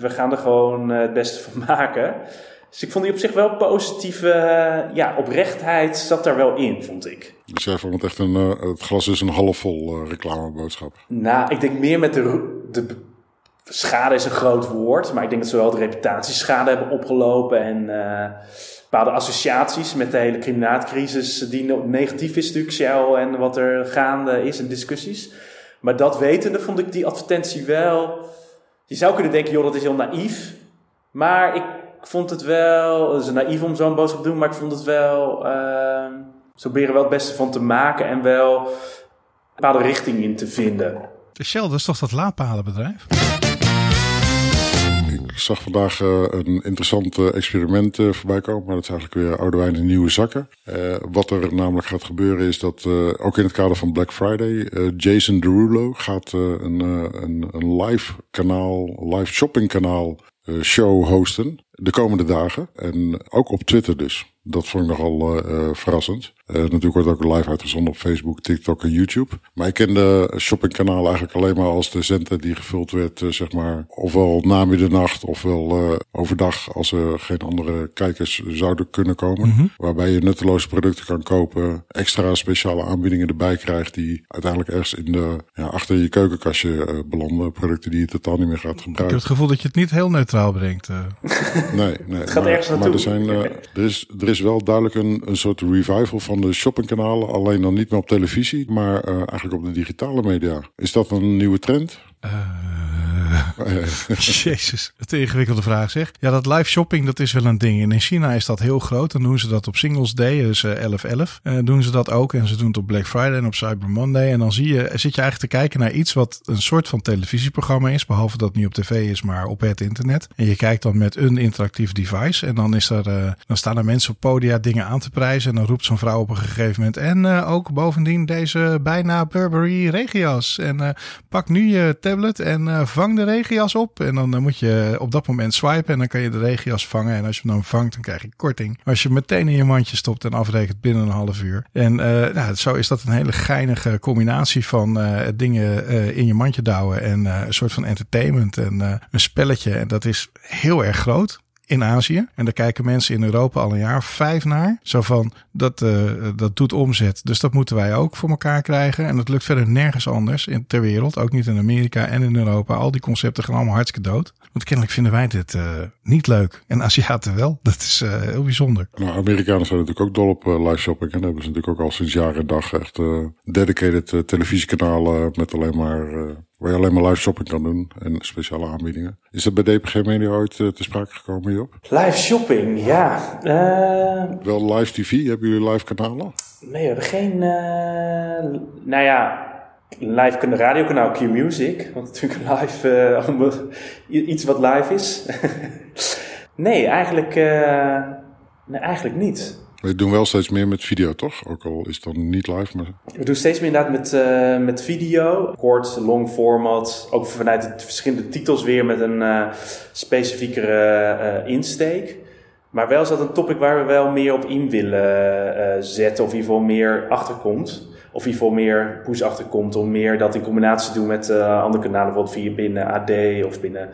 we gaan er gewoon uh, het beste van maken. Dus ik vond die op zich wel positieve uh, ja, oprechtheid zat daar wel in, vond ik. Dus jij vond het echt een, het glas is een half vol reclameboodschap? Nou, ik denk meer met de, de schade is een groot woord, maar ik denk dat ze wel de reputatieschade hebben opgelopen en uh, bepaalde associaties met de hele klimaatcrisis die negatief is natuurlijk, Shell en wat er gaande is en discussies. Maar dat wetende vond ik die advertentie wel, je zou kunnen denken, joh, dat is heel naïef. Maar ik vond het wel, het is naïef om zo'n boodschap te doen, maar ik vond het wel, uh, ze proberen wel het beste van te maken en wel een bepaalde richting in te vinden. Shell, dat is toch dat laadpalenbedrijf? Ik zag vandaag uh, een interessant uh, experiment uh, voorbij komen, maar dat is eigenlijk weer oude wijn in nieuwe zakken. wat er namelijk gaat gebeuren is dat, ook in het kader van Black Friday, Jason Derulo gaat een, een, een live kanaal, live shopping kanaal show hosten de komende dagen. En ook op Twitter dus. Dat vond ik nogal verrassend. Uh, natuurlijk wordt ook live uitgezonden op Facebook, TikTok en YouTube. Maar ik ken de shoppingkanaal eigenlijk alleen maar als de zender die gevuld werd, uh, zeg maar, ofwel na middernacht ofwel overdag als er geen andere kijkers zouden kunnen komen. Mm -hmm. Waarbij je nutteloze producten kan kopen, extra speciale aanbiedingen erbij krijgt die uiteindelijk ergens in de, ja, achter je keukenkastje belanden. Producten die je totaal niet meer gaat gebruiken. Ik heb het gevoel dat je het niet heel neutraal brengt. nee, nee. Het gaat maar, ergens naartoe. Maar er, zijn, er, is, er is wel duidelijk een, een soort revival van de shoppingkanalen. Alleen dan niet meer op televisie, maar uh, eigenlijk op de digitale media. Is dat een nieuwe trend? Uh, Jezus, het ingewikkelde vraag zeg. Ja, dat live shopping, dat is wel een ding. En in China is dat heel groot. Dan doen ze dat op Singles Day, dus 11-11. Uh, doen ze dat ook. En ze doen het op Black Friday en op Cyber Monday. En dan zie je, zit je eigenlijk te kijken naar iets wat een soort van televisieprogramma is. Behalve dat het niet op tv is, maar op het internet. En je kijkt dan met een interactief device. En dan, is er, uh, dan staan er mensen op podia dingen aan te prijzen. En dan roept zo'n vrouw op een gegeven moment. En ook bovendien deze bijna Burberry regias. En pak nu je tablet en vang de regenjas op. En dan moet je op dat moment swipen en dan kan je de regenjas vangen. En als je hem dan vangt, dan krijg je korting. Als je meteen in je mandje stopt en afrekent binnen een half uur. En nou, zo is dat een hele geinige combinatie van dingen in je mandje douwen en een soort van entertainment en een spelletje. En dat is heel erg groot in Azië. En daar kijken mensen in Europa al een jaar vijf naar. Zo van, dat, uh, dat doet omzet. Dus dat moeten wij ook voor elkaar krijgen. En dat lukt verder nergens anders in, ter wereld. Ook niet in Amerika en in Europa. Al die concepten gaan allemaal hartstikke dood. Want kennelijk vinden wij dit uh, niet leuk. En Aziaten wel. Dat is uh, heel bijzonder. Nou, Amerikanen zijn natuurlijk ook dol op live shopping. En hebben ze natuurlijk ook al sinds jaren en dag echt dedicated televisiekanalen met alleen maar Waar je alleen maar live shopping kan doen en speciale aanbiedingen. Is dat bij DPG Media ooit uh, te sprake gekomen, Job? Live shopping, ja. Uh... Wel live TV? Hebben jullie live kanalen? Nee, we hebben geen... Uh... Nou ja, live radiokanaal Q-Music. Want natuurlijk live... iets wat live is. nee, eigenlijk... nee, eigenlijk niet. We doen wel steeds meer met video, toch? Ook al is dan niet live. Maar... We doen steeds meer inderdaad met, uh, met video. Kort, long format. Ook vanuit de verschillende titels weer met een uh, specifiekere uh, insteek. Maar wel is dat een topic waar we wel meer op in willen zetten. Of in ieder geval meer achterkomt. Of in ieder geval meer push achterkomt. Om meer dat in combinatie te doen met andere kanalen. Bijvoorbeeld via binnen AD of binnen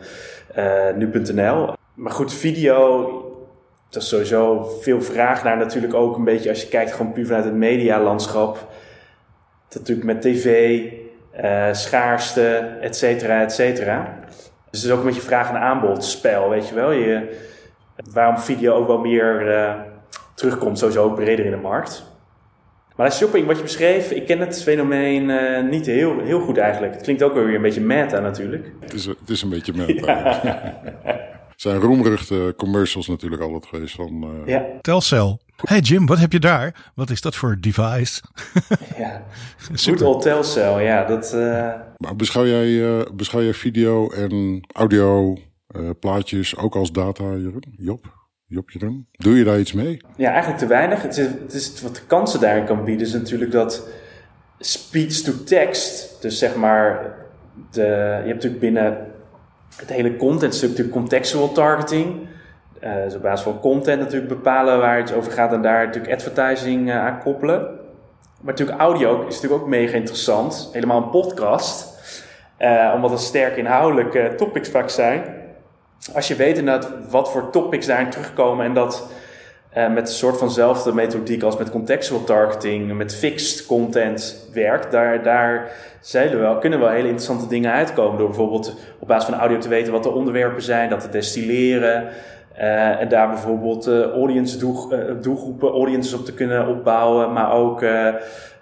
nu.nl. Maar goed, video dat is sowieso veel vraag naar natuurlijk ook een beetje als je kijkt gewoon puur vanuit het medialandschap. Dat natuurlijk met tv, uh, schaarste, et cetera, et cetera. Dus het is ook een beetje vraag en aanbod spel, weet je wel. Je, waarom video ook wel meer uh, terugkomt, sowieso ook breder in de markt. Maar shopping, wat je beschreef, ik ken het fenomeen uh, niet heel, heel goed eigenlijk. Het klinkt ook weer een beetje meta natuurlijk. Het is, het is een beetje meta. zijn roemruchte commercials natuurlijk altijd geweest van... Uh... Ja. Telcel. Hey Jim, wat heb je daar? Wat is dat voor device? ja, goed old Telcel, ja. Dat, uh... Maar beschouw jij, uh, beschouw jij video en audio, plaatjes ook als data, Jeroen? Job? Job Jeroen? Doe je daar iets mee? Ja, eigenlijk te weinig. Het is, het is wat de kansen daarin kan bieden is natuurlijk dat speech to text, dus zeg maar, de, je hebt natuurlijk binnen het hele contentstuk, natuurlijk contextual targeting. Uh, dus op basis van content natuurlijk bepalen waar het over gaat en daar natuurlijk advertising uh, aan koppelen. Maar natuurlijk audio is natuurlijk ook mega interessant. Helemaal een podcast. Uh, omdat het sterk inhoudelijke topics vaak zijn. Als je weet inderdaad wat voor topics daarin terugkomen en dat uh, met een soort vanzelfde methodiek als met contextual targeting, met fixed content werkt, daar, daar zeilen wel, kunnen wel hele interessante dingen uitkomen. Door bijvoorbeeld op basis van audio te weten wat de onderwerpen zijn, dat te destilleren. Uh, en daar bijvoorbeeld uh, audience doel, doelgroepen, audiences op te kunnen opbouwen. Maar ook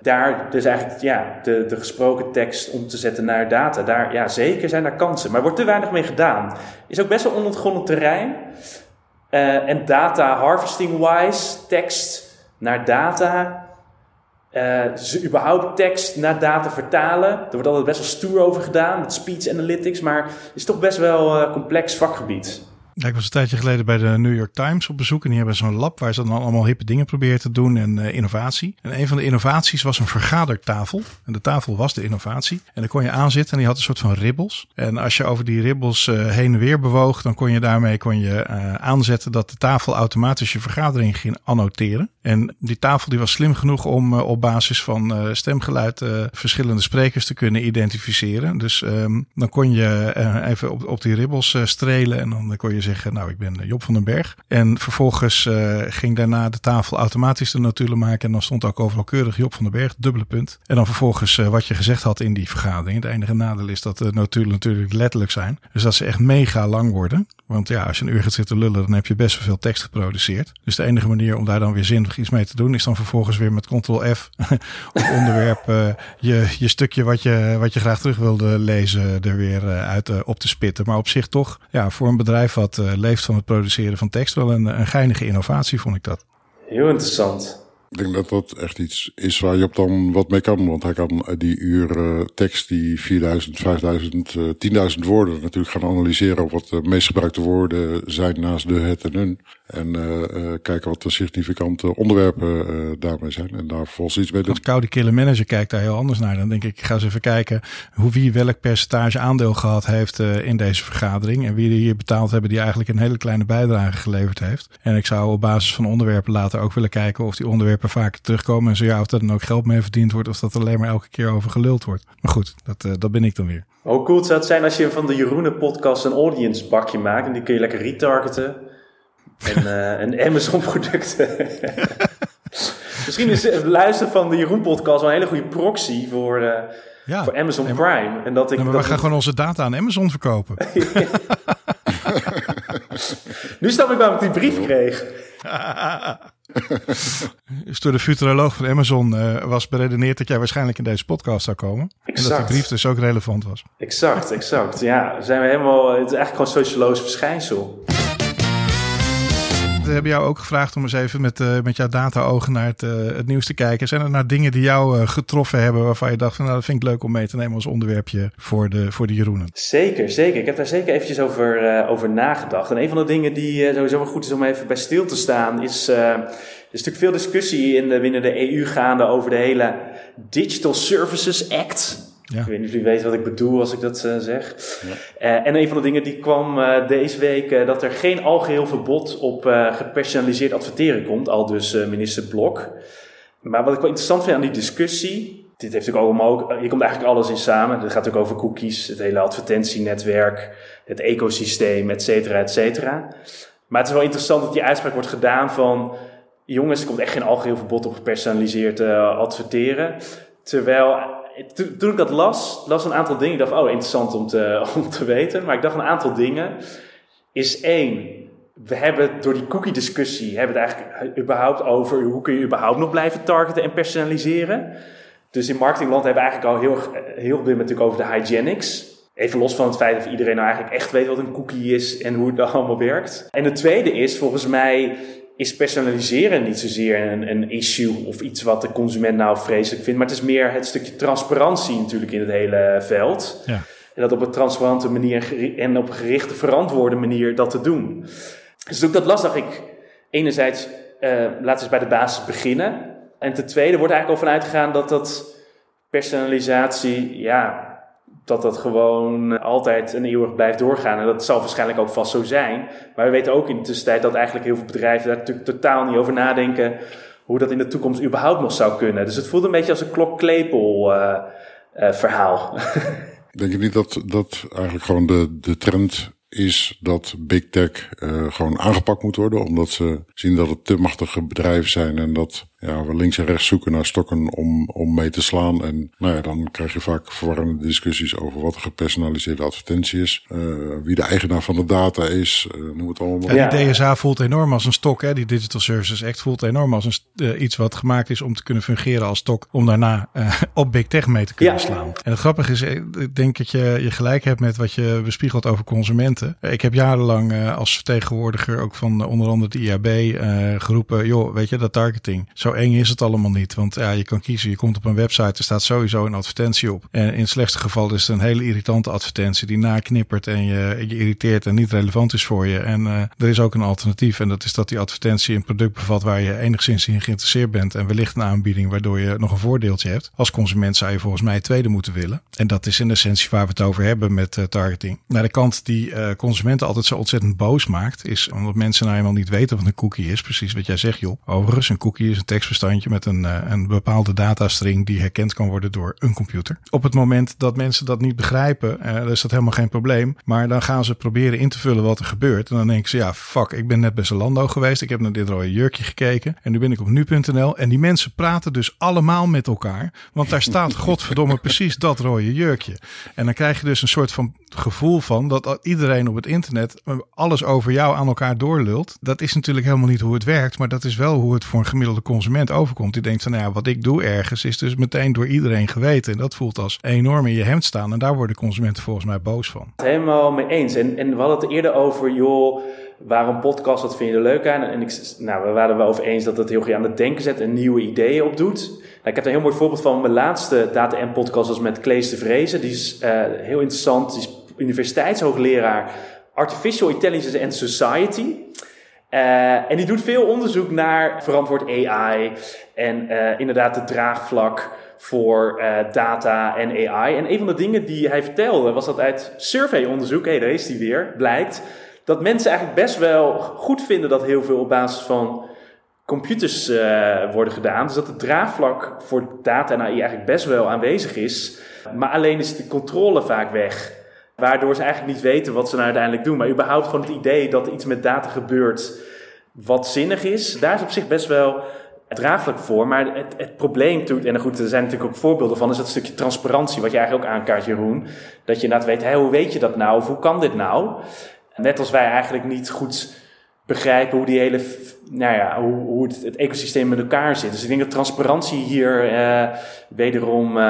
daar dus eigenlijk ja, de, de gesproken tekst om te zetten naar data. Daar, ja, zeker zijn daar kansen. Maar er wordt te weinig mee gedaan. Is ook best wel onontgonnen terrein. Uh, en data harvesting-wise, tekst naar data. Uh, dus überhaupt tekst naar data vertalen. Er wordt altijd best wel stoer over gedaan met speech analytics, maar het is toch best wel uh, complex vakgebied. Ik was een tijdje geleden bij de New York Times op bezoek. En die hebben zo'n lab waar ze dan allemaal hippe dingen proberen te doen en uh, innovatie. En een van de innovaties was een vergadertafel. En de tafel was de innovatie. En dan kon je aanzitten en die had een soort van ribbels. En als je over die ribbels uh, heen en weer bewoog, dan kon je daarmee kon je, uh, aanzetten dat de tafel automatisch je vergadering ging annoteren. En die tafel die was slim genoeg om op basis van stemgeluid verschillende sprekers te kunnen identificeren. Dus um, dan kon je even op, op die ribbels strelen en dan kon je zeggen, nou ik ben Job van den Berg. En vervolgens uh, ging daarna de tafel automatisch de notulen maken. En dan stond ook overal keurig Job van den Berg, dubbele punt. En dan vervolgens uh, wat je gezegd had in die vergadering. Het enige nadeel is dat de notulen natuurlijk letterlijk zijn. Dus dat ze echt mega lang worden. Want ja, als je een uur gaat zitten lullen, dan heb je best wel veel tekst geproduceerd. Dus de enige manier om daar dan weer zinnig iets mee te doen, is dan vervolgens weer met Ctrl-F op onderwerp uh, je, je stukje wat je, wat je graag terug wilde lezen er weer uit op te spitten. Maar op zich toch, ja, voor een bedrijf wat leeft van het produceren van tekst. Wel een, een geinige innovatie, vond ik dat. Heel interessant. Ik denk dat dat echt iets is waar je op dan wat mee kan. Want hij kan die uur uh, tekst, die 4000, 5000, uh, 10.000 woorden natuurlijk gaan analyseren. Op wat de meest gebruikte woorden zijn naast de, het en hun. En uh, kijken wat de significante onderwerpen uh, daarmee zijn. En daar volgens iets mee doen. Als koude killer manager kijkt daar heel anders naar. Dan denk ik, ik ga eens even kijken hoe wie welk percentage aandeel gehad heeft uh, in deze vergadering. En wie er hier betaald hebben die eigenlijk een hele kleine bijdrage geleverd heeft. En ik zou op basis van onderwerpen later ook willen kijken of die onderwerpen vaker terugkomen. En zo ja, of er dan ook geld mee verdiend wordt. Of dat alleen maar elke keer over geluld wordt. Maar goed, dat, dat ben ik dan weer. Hoe cool zou het zijn als je van de Jeroenen podcast een audience bakje maakt. En die kun je lekker retargeten. En, uh, en Amazon producten. Misschien is het luisteren van de Jeroen podcast wel een hele goede proxy voor, uh, ja. voor Amazon Prime. En dat ik, maar dat we gaan gewoon onze data aan Amazon verkopen. nu snap ik waarom ik die brief kreeg. dus door de futuroloog van Amazon uh, was beredeneerd dat jij waarschijnlijk in deze podcast zou komen. Exact. En dat die brief dus ook relevant was. Exact, exact. Ja, zijn we helemaal. Het is eigenlijk gewoon een sociologisch verschijnsel. We hebben jou ook gevraagd om eens even met, uh, met jouw data-ogen naar het, uh, het nieuws te kijken. Zijn er nou dingen die jou uh, getroffen hebben waarvan je dacht van nou dat vind ik leuk om mee te nemen als onderwerpje voor de, voor de Jeroenen? Zeker, zeker. Ik heb daar zeker eventjes over, over nagedacht. En een van de dingen die sowieso wel goed is om even bij stil te staan is... Er is natuurlijk veel discussie in binnen de EU gaande over de hele Digital Services Act. Ja. Ik weet niet of jullie weten wat ik bedoel als ik dat uh, zeg. Ja. Uh, en een van de dingen die kwam uh, deze week, dat er geen algeheel verbod op gepersonaliseerd adverteren komt, al dus minister Blok. Maar wat ik wel interessant vind aan die discussie, dit heeft natuurlijk allemaal ook, hier komt eigenlijk alles in samen. Het gaat ook over cookies, het hele advertentienetwerk, het ecosysteem, et cetera, et cetera. Maar het is wel interessant dat die uitspraak wordt gedaan van, jongens, er komt echt geen algeheel verbod op gepersonaliseerd adverteren. Terwijl toen ik dat las, las een aantal dingen. Ik dacht, oh, interessant om te, om te weten. Maar ik dacht een aantal dingen. Is één, we hebben door die cookie-discussie, hebben het eigenlijk überhaupt over hoe kun je überhaupt nog blijven targeten en personaliseren. Dus in marketingland hebben we eigenlijk al heel, heel veel natuurlijk over de hygienics. Even los van het feit of iedereen nou eigenlijk echt weet wat een cookie is en hoe het allemaal werkt. En het tweede is volgens mij is personaliseren niet zozeer een, een, issue of iets wat de consument nou vreselijk vindt. Maar het is meer het stukje transparantie natuurlijk in het hele veld. Ja. En dat op een transparante manier en op een gerichte, verantwoorde manier dat te doen. Dus ook dat last dacht ik enerzijds, uh, laten we eens bij de basis beginnen. En ten tweede wordt eigenlijk al vanuit gegaan dat dat personalisatie, ja, dat dat gewoon altijd een eeuwig blijft doorgaan. En dat zal waarschijnlijk ook vast zo zijn. Maar we weten ook in de tussentijd dat eigenlijk heel veel bedrijven daar natuurlijk totaal niet over nadenken hoe dat in de toekomst überhaupt nog zou kunnen. Dus het voelt een beetje als een klokklepel uh, uh, verhaal. Denk je niet dat, dat eigenlijk gewoon de, de trend is dat big tech uh, gewoon aangepakt moet worden, omdat ze zien dat het te machtige bedrijven zijn en dat ja, we links en rechts zoeken naar stokken om, om mee te slaan. En nou ja, dan krijg je vaak verwarrende discussies over wat een gepersonaliseerde advertentie is, uh, wie de eigenaar van de data is, uh, noem het allemaal. Ja, die DSA voelt enorm als een stok, hè? die Digital Services Act voelt enorm als een, uh, iets wat gemaakt is om te kunnen fungeren als stok, om daarna op big tech mee te kunnen ja. slaan. En het grappige is, ik denk dat je, je gelijk hebt met wat je bespiegelt over consumenten. Ik heb jarenlang als vertegenwoordiger ook van onder andere de IAB geroepen, joh, weet je, dat targeting. Zo eng is het allemaal niet. Want ja, je kan kiezen. Je komt op een website, er staat sowieso een advertentie op. En in het slechtste geval is het een hele irritante advertentie die naknippert en je, irriteert en niet relevant is voor je. En uh, er is ook een alternatief. En dat is dat die advertentie een product bevat waar je enigszins in geïnteresseerd bent. En wellicht een aanbieding waardoor je nog een voordeeltje hebt. Als consument zou je volgens mij tweede moeten willen. En dat is in essentie waar we het over hebben met uh, targeting. Naar de kant die uh, consumenten altijd zo ontzettend boos maakt, is omdat mensen nou eenmaal niet weten wat een cookie is. Precies wat jij zegt, joh. Overigens, een cookie is een tekst tekstbestandje met een, uh, een bepaalde datastring die herkend kan worden door een computer. Op het moment dat mensen dat niet begrijpen, uh, is dat helemaal geen probleem. Maar dan gaan ze proberen in te vullen wat er gebeurt. En dan denken ze, ja, fuck, ik ben net bij Zalando geweest. Ik heb naar dit rode jurkje gekeken. En nu ben ik op nu.nl. En die mensen praten dus allemaal met elkaar. Want daar staat, godverdomme, precies dat rode jurkje. En dan krijg je dus een soort van gevoel van dat iedereen op het internet alles over jou aan elkaar doorlult. Dat is natuurlijk helemaal niet hoe het werkt. Maar dat is wel hoe het voor een gemiddelde consument overkomt. Die denkt van, nou ja, wat ik doe ergens is dus meteen door iedereen geweten. En dat voelt als enorm in je hemd staan. En daar worden consumenten volgens mij boos van. Helemaal mee eens. En, en we hadden het eerder over, joh, waarom podcast, wat vind je er leuk aan? En ik, nou, we waren wel over eens dat het heel goed aan het denken zet en nieuwe ideeën opdoet. Nou, ik heb een heel mooi voorbeeld van mijn laatste Data en podcast was met Klees de Vrezen. Die is uh, heel interessant. Die is universiteitshoogleraar Artificial Intelligence and Society. Uh, en die doet veel onderzoek naar verantwoord AI en uh, inderdaad de draagvlak voor uh, data en AI. En een van de dingen die hij vertelde was dat uit surveyonderzoek, hé, hey, daar is die weer, blijkt dat mensen eigenlijk best wel goed vinden dat heel veel op basis van computers worden gedaan. Dus dat het draagvlak voor data en AI eigenlijk best wel aanwezig is. Maar alleen is de controle vaak weg. Waardoor ze eigenlijk niet weten wat ze nou uiteindelijk doen. Maar überhaupt gewoon het idee dat iets met data gebeurt wat zinnig is, daar is op zich best wel draaglijk voor. Maar het, het probleem en goed, er zijn natuurlijk ook voorbeelden van, is dat stukje transparantie, wat je eigenlijk ook aankaart, Jeroen. Dat je inderdaad weet, hoe weet je dat nou? Of hoe kan dit nou? Net als wij eigenlijk niet goed begrijpen hoe die hele, nou ja, hoe, hoe het, het, ecosysteem met elkaar zit. Dus ik denk dat transparantie hier uh, wederom, uh,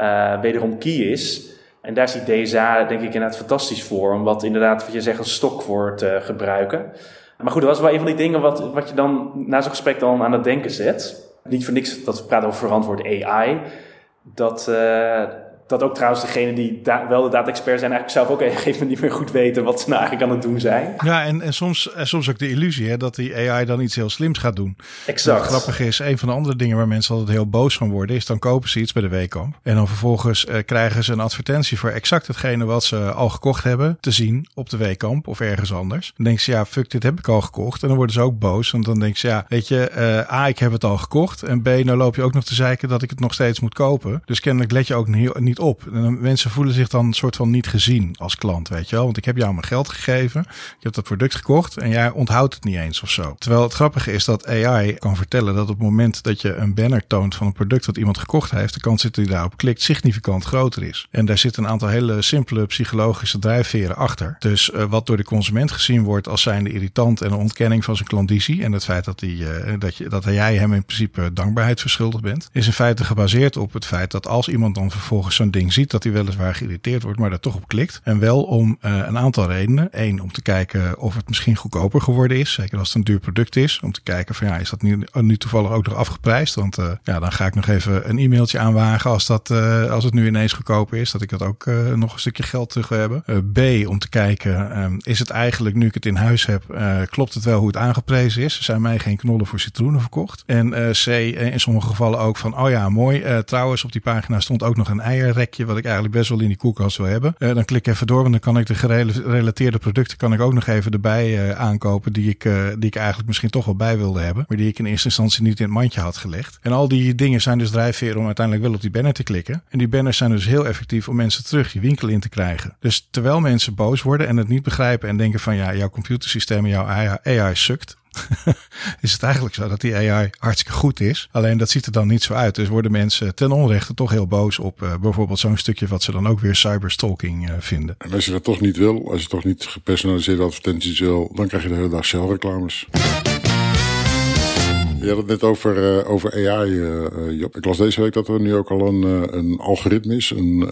uh, wederom key is. En daar ziet DSA denk ik inderdaad fantastisch voor, om wat inderdaad, wat je zegt, een stok voor te gebruiken. Maar goed, dat was wel een van die dingen wat, wat je dan na zo'n gesprek dan aan het denken zet. Niet voor niks dat we praten over verantwoord AI. Dat, uh, dat ook trouwens degene die wel de data-expert zijn, eigenlijk zelf ook op een gegeven moment niet meer goed weten wat ze nou eigenlijk aan het doen zijn. Ja, en, en, soms, en soms ook de illusie hè, dat die AI dan iets heel slims gaat doen. Exact. Het grappige is, een van de andere dingen waar mensen altijd heel boos van worden, is dan kopen ze iets bij de Weekamp. En dan vervolgens uh, krijgen ze een advertentie voor exact hetgene wat ze al gekocht hebben te zien op de Weekamp of ergens anders. Dan denken ze, ja, fuck, dit heb ik al gekocht. En dan worden ze ook boos, want dan denken ze, ja, weet je, uh, A, ik heb het al gekocht. En B, nou loop je ook nog te zeiken dat ik het nog steeds moet kopen. Dus kennelijk let je ook niet op. En mensen voelen zich dan een soort van niet gezien als klant, weet je wel. Want ik heb jou mijn geld gegeven, ik heb dat product gekocht en jij onthoudt het niet eens of zo. Terwijl het grappige is dat AI kan vertellen dat op het moment dat je een banner toont van een product dat iemand gekocht heeft, de kans dat hij daarop klikt significant groter is. En daar zitten een aantal hele simpele psychologische drijfveren achter. Dus uh, wat door de consument gezien wordt als zijnde irritant en een ontkenning van zijn klandizie en het feit dat, die, uh, dat, je, dat jij hem in principe dankbaarheid verschuldigd bent, is in feite gebaseerd op het feit dat als iemand dan vervolgens zo'n ding ziet, dat hij weliswaar geïrriteerd wordt, maar daar toch op klikt. En wel om uh, een aantal redenen. Eén, om te kijken of het misschien goedkoper geworden is. Zeker als het een duur product is. Om te kijken van ja, is dat nu, nu toevallig ook nog afgeprijsd? Want uh, ja, dan ga ik nog even een e-mailtje aanwagen als, dat, als het nu ineens goedkoper is. Dat ik dat ook nog een stukje geld terug wil hebben. B, om te kijken, is het eigenlijk nu ik het in huis heb, klopt het wel hoe het aangeprezen is? Zijn mij geen knollen voor citroenen verkocht. En C, in sommige gevallen ook van, oh ja, mooi. trouwens, op die pagina stond ook nog een eierrekje, wat ik eigenlijk best wel in die koelkast wil hebben. Uh, dan klik ik even door en dan kan ik de gerelateerde producten kan ik ook nog even erbij uh, aankopen die ik, uh, die ik eigenlijk misschien toch wel bij wilde hebben. Maar die ik in eerste instantie niet in het mandje had gelegd. En al die dingen zijn dus drijfveren om uiteindelijk wel op die banner te klikken. En die banners zijn dus heel effectief om mensen terug je winkel in te krijgen. Dus terwijl mensen boos worden en het niet begrijpen en denken van ja, jouw computersysteem en jouw AI, AI sukt. is het eigenlijk zo dat die AI hartstikke goed is. Alleen dat ziet er dan niet zo uit. Dus worden mensen ten onrechte toch heel boos op uh, bijvoorbeeld zo'n stukje wat ze dan ook weer cyberstalking uh, vinden. En als je dat toch niet wil, als je toch niet gepersonaliseerde advertenties wil, dan krijg je de hele dag celreclames. Je had het net over, uh, over AI, uh, Job. Ik las deze week dat er nu ook al een, een algoritme is. Een,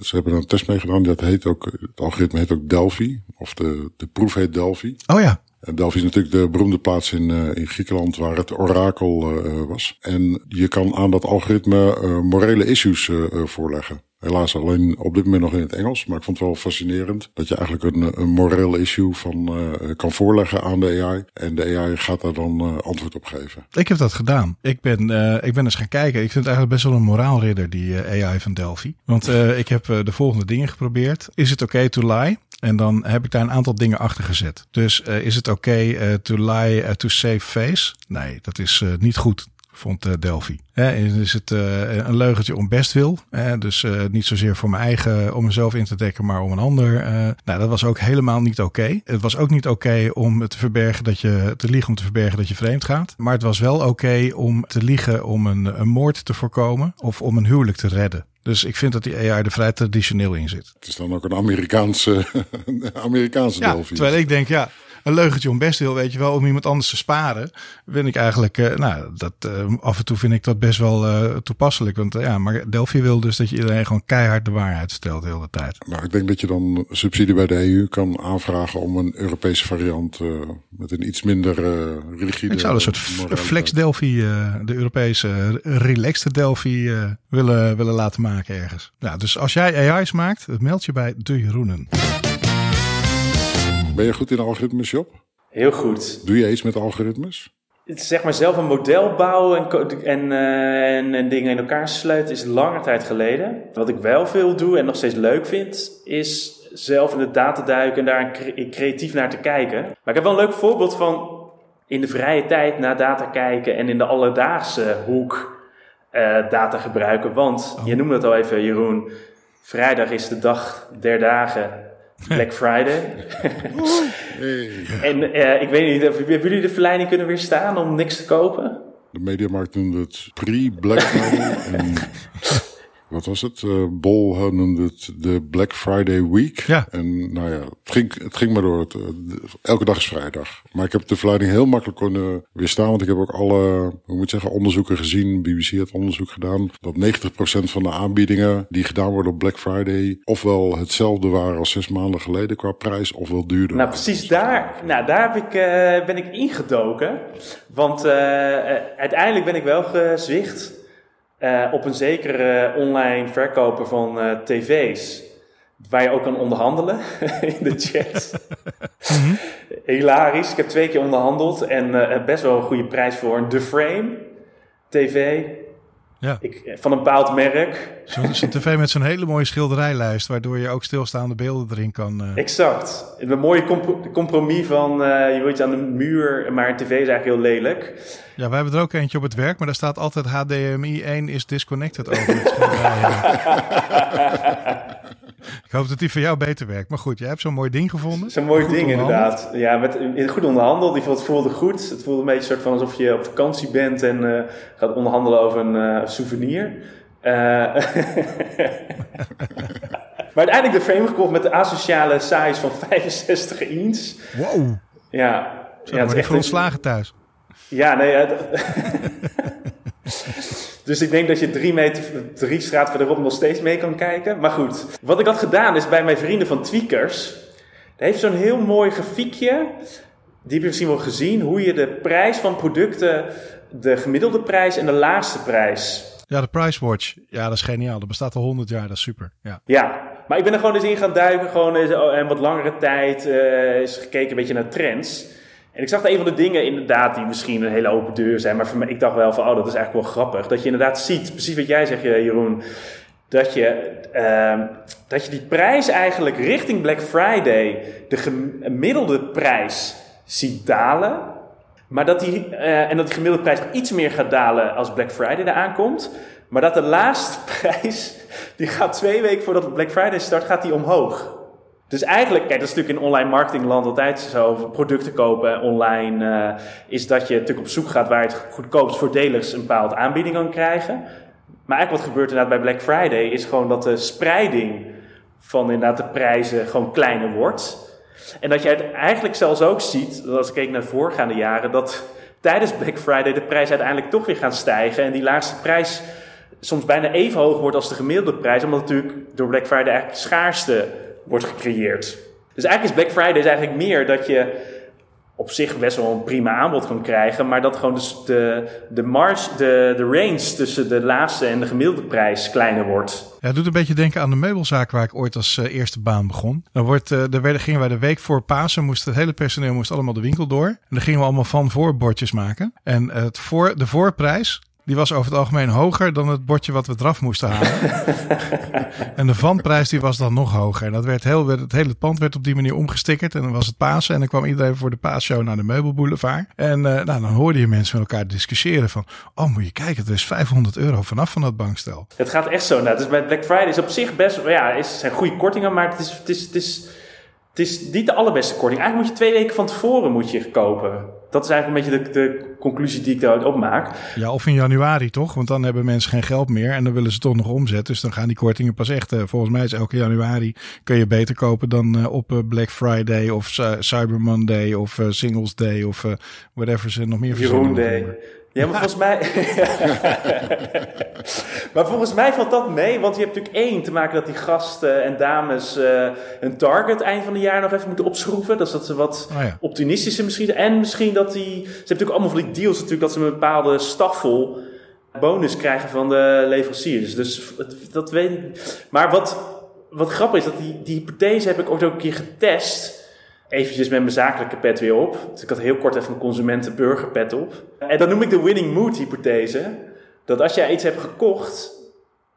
ze hebben er een test mee gedaan. Dat heet ook, het algoritme heet ook Delphi. Of de, de proef heet Delphi. Oh ja. Delphi is natuurlijk de beroemde plaats in, uh, in Griekenland waar het orakel uh, was. En je kan aan dat algoritme morele issues voorleggen. Helaas alleen op dit moment nog in het Engels. Maar ik vond het wel fascinerend dat je eigenlijk een, een moreel issue van kan voorleggen aan de AI. En de AI gaat daar dan antwoord op geven. Ik heb dat gedaan. Ik ben, ik ben eens gaan kijken. Ik vind het eigenlijk best wel een moraalridder, die AI van Delphi. Want ik heb de volgende dingen geprobeerd. Is it okay to lie? En dan heb ik daar een aantal dingen achter gezet. Dus uh, is het oké okay, uh, to lie uh, to save face? Nee, dat is niet goed vond Delphi. Eh, is het een leugentje om best wil. Eh, dus niet zozeer voor mijn eigen, om mezelf in te dekken, maar om een ander. nou, dat was ook helemaal niet oké. Het was ook niet oké om te verbergen dat je, te liegen om te verbergen dat je vreemd gaat. Maar het was wel oké om te liegen om een moord te voorkomen of om een huwelijk te redden. Dus ik vind dat die AI er vrij traditioneel in zit. Het is dan ook een Amerikaanse, Amerikaanse ja, Delphi. Terwijl ik denk, ja, een leugentje om best wil, weet je wel, om iemand anders te sparen. Vind ik eigenlijk, uh, nou, dat, uh, af en toe vind ik dat best wel uh, toepasselijk. Want ja, maar Delphi wil dus dat je iedereen gewoon keihard de waarheid vertelt de hele tijd. Nou, ik denk dat je dan subsidie bij de EU kan aanvragen om een Europese variant met een iets minder rigide. Ik zou een soort flex Delphi, de Europese relaxed Delphi willen, willen laten maken ergens. Ja, dus als jij AI's maakt, meld je bij De Jeroenen. Ben je goed in algoritmes, Job? Heel goed. Doe je iets met algoritmes? zeg maar zelf een model bouwen en, en, uh, en, en, dingen in elkaar sluiten is lange tijd geleden. Wat ik wel veel doe en nog steeds leuk vind, is zelf in de data duiken en daar creatief naar te kijken. Maar ik heb wel een leuk voorbeeld van in de vrije tijd naar data kijken en in de alledaagse hoek uh, data gebruiken. Want je noemde het al even, Jeroen. Vrijdag is de dag der dagen. Black Friday. en uh, ik weet niet, hebben jullie de verleiding kunnen weerstaan om niks te kopen? De Mediamarkt noemde het pre-Black Friday. en wat was het? Uh, Bol noemde het de Black Friday Week. Ja. En nou ja, het ging, het ging maar door. Het, elke dag is vrijdag. Maar ik heb de verleiding heel makkelijk kunnen weerstaan. Want ik heb ook alle, hoe moet je zeggen, onderzoeken gezien. BBC heeft onderzoek gedaan. Dat 90% van de aanbiedingen die gedaan worden op Black Friday. ofwel hetzelfde waren als zes maanden geleden qua prijs. ofwel duurder. Nou, precies daar, nou, daar heb ik, uh, ben ik ingedoken. Want uh, uiteindelijk ben ik wel gezwicht uh, op een zekere online verkoper van uh, tv's. Waar je ook kan onderhandelen in de chat. mm Hilarisch. Ik heb twee keer onderhandeld en uh, best wel een goede prijs voor een The Frame TV. Ja. Ik, van een bepaald merk. Zo'n tv met zo'n hele mooie schilderijlijst, waardoor je ook stilstaande beelden erin kan. Uh... Exact. Een mooie compromis van uh, je wordt aan de muur, maar een tv is eigenlijk heel lelijk. Ja, wij hebben er ook eentje op het werk, maar daar staat altijd HDMI 1 is disconnected over het Ik hoop dat die voor jou beter werkt. Maar goed, jij hebt zo'n mooi ding gevonden. Zo'n mooi ding inderdaad. Ja, met, goed onderhandeld. Die het voelde goed. Het voelde een beetje soort van alsof je op vakantie bent en uh, gaat onderhandelen over een uh, souvenir. Uh, maar uiteindelijk de frame gekocht met de asociale size van 65 inch. Wow. Ja. Zo, ja, het echt ontslagen thuis. Ja, nee. Ja, dus ik denk dat je drie, meter, drie straat verderop nog steeds mee kan kijken. Maar goed, wat ik had gedaan is bij mijn vrienden van Tweakers. Daar heeft zo'n heel mooi grafiekje. Die heb je misschien wel gezien. Hoe je de prijs van producten, de gemiddelde prijs en de laagste prijs. Ja, de Price Watch. Ja, dat is geniaal. Dat bestaat al 100 jaar. Dat is super. Ja, ja maar ik ben er gewoon eens in gaan duiken. Gewoon eens, oh, en wat langere tijd. Uh, is gekeken een beetje naar trends. En ik zag een van de dingen inderdaad die misschien een hele open deur zijn. Maar voor ik dacht wel van, oh, dat is eigenlijk wel grappig. Dat je inderdaad ziet, precies wat jij zegt, Jeroen. Dat je, uh, dat je die prijs eigenlijk richting Black Friday, de gemiddelde prijs, ziet dalen. Maar dat die, uh, en dat die gemiddelde prijs iets meer gaat dalen als Black Friday eraan komt. Maar dat de laatste prijs, die gaat twee weken voordat Black Friday start, gaat die omhoog. Dus eigenlijk, kijk, dat is natuurlijk in online marketingland altijd zo. Producten kopen online uh, is dat je natuurlijk op zoek gaat waar je het goedkoopst voordelig een bepaalde aanbieding kan krijgen. Maar eigenlijk wat gebeurt inderdaad bij Black Friday is gewoon dat de spreiding van inderdaad de prijzen gewoon kleiner wordt. En dat je eigenlijk zelfs ook ziet, als ik keek naar de voorgaande jaren, dat tijdens Black Friday de prijzen uiteindelijk toch weer gaan stijgen. En die laagste prijs soms bijna even hoog wordt als de gemiddelde prijs. Omdat natuurlijk door Black Friday eigenlijk schaarste wordt gecreëerd. Dus eigenlijk is Black Friday is eigenlijk meer dat je op zich best wel een prima aanbod kan krijgen, maar dat gewoon dus de, de, marge, de, de range tussen de laagste en de gemiddelde prijs kleiner wordt. Ja, het doet een beetje denken aan de meubelzaak waar ik ooit als uh, eerste baan begon. Dan wordt, uh, er werden, gingen wij de week voor Pasen, moest het hele personeel moest allemaal de winkel door. En dan gingen we allemaal van voorbordjes maken. En het voor, de voorprijs die was over het algemeen hoger dan het bordje wat we eraf moesten halen. en de vanprijs die was dan nog hoger. En dat werd heel, het hele pand werd op die manier omgestikkerd. En dan was het Pasen. En dan kwam iedereen voor de paasshow naar de meubelboulevard. En uh, nou, dan hoorde je mensen met elkaar discussiëren van... Oh, moet je kijken, er is 500 euro vanaf van dat bankstel. Het gaat echt zo. Nou, dus bij Black Friday is op zich best... Ja, is, zijn goede kortingen, maar het is... Het is, het is het is niet de allerbeste korting. Eigenlijk moet je twee weken van tevoren moet je kopen. Dat is eigenlijk een beetje de, de conclusie die ik daaruit opmaak. Ja, of in januari toch? Want dan hebben mensen geen geld meer en dan willen ze toch nog omzetten. Dus dan gaan die kortingen pas echt. Uh, volgens mij is elke januari kun je beter kopen dan uh, op uh, Black Friday of Cyber Monday of Singles Day of whatever ze nog meer verzinnen. Day. Ja, maar volgens mij. maar volgens mij valt dat mee, want je hebt natuurlijk één te maken dat die gasten en dames uh, een target eind van het jaar nog even moeten opschroeven. Dus dat ze wat oh ja. optimistischer misschien. En misschien dat die. Ze hebben natuurlijk allemaal van die deals, natuurlijk, dat ze een bepaalde staffel bonus krijgen van de leveranciers. Dus dat weet ik. Maar wat, wat grappig is, dat die, die hypothese heb ik ook een keer getest. Eventjes met mijn zakelijke pet weer op. Dus ik had heel kort even mijn consumenten-burgerpet op. En dan noem ik de winning mood hypothese. Dat als jij iets hebt gekocht,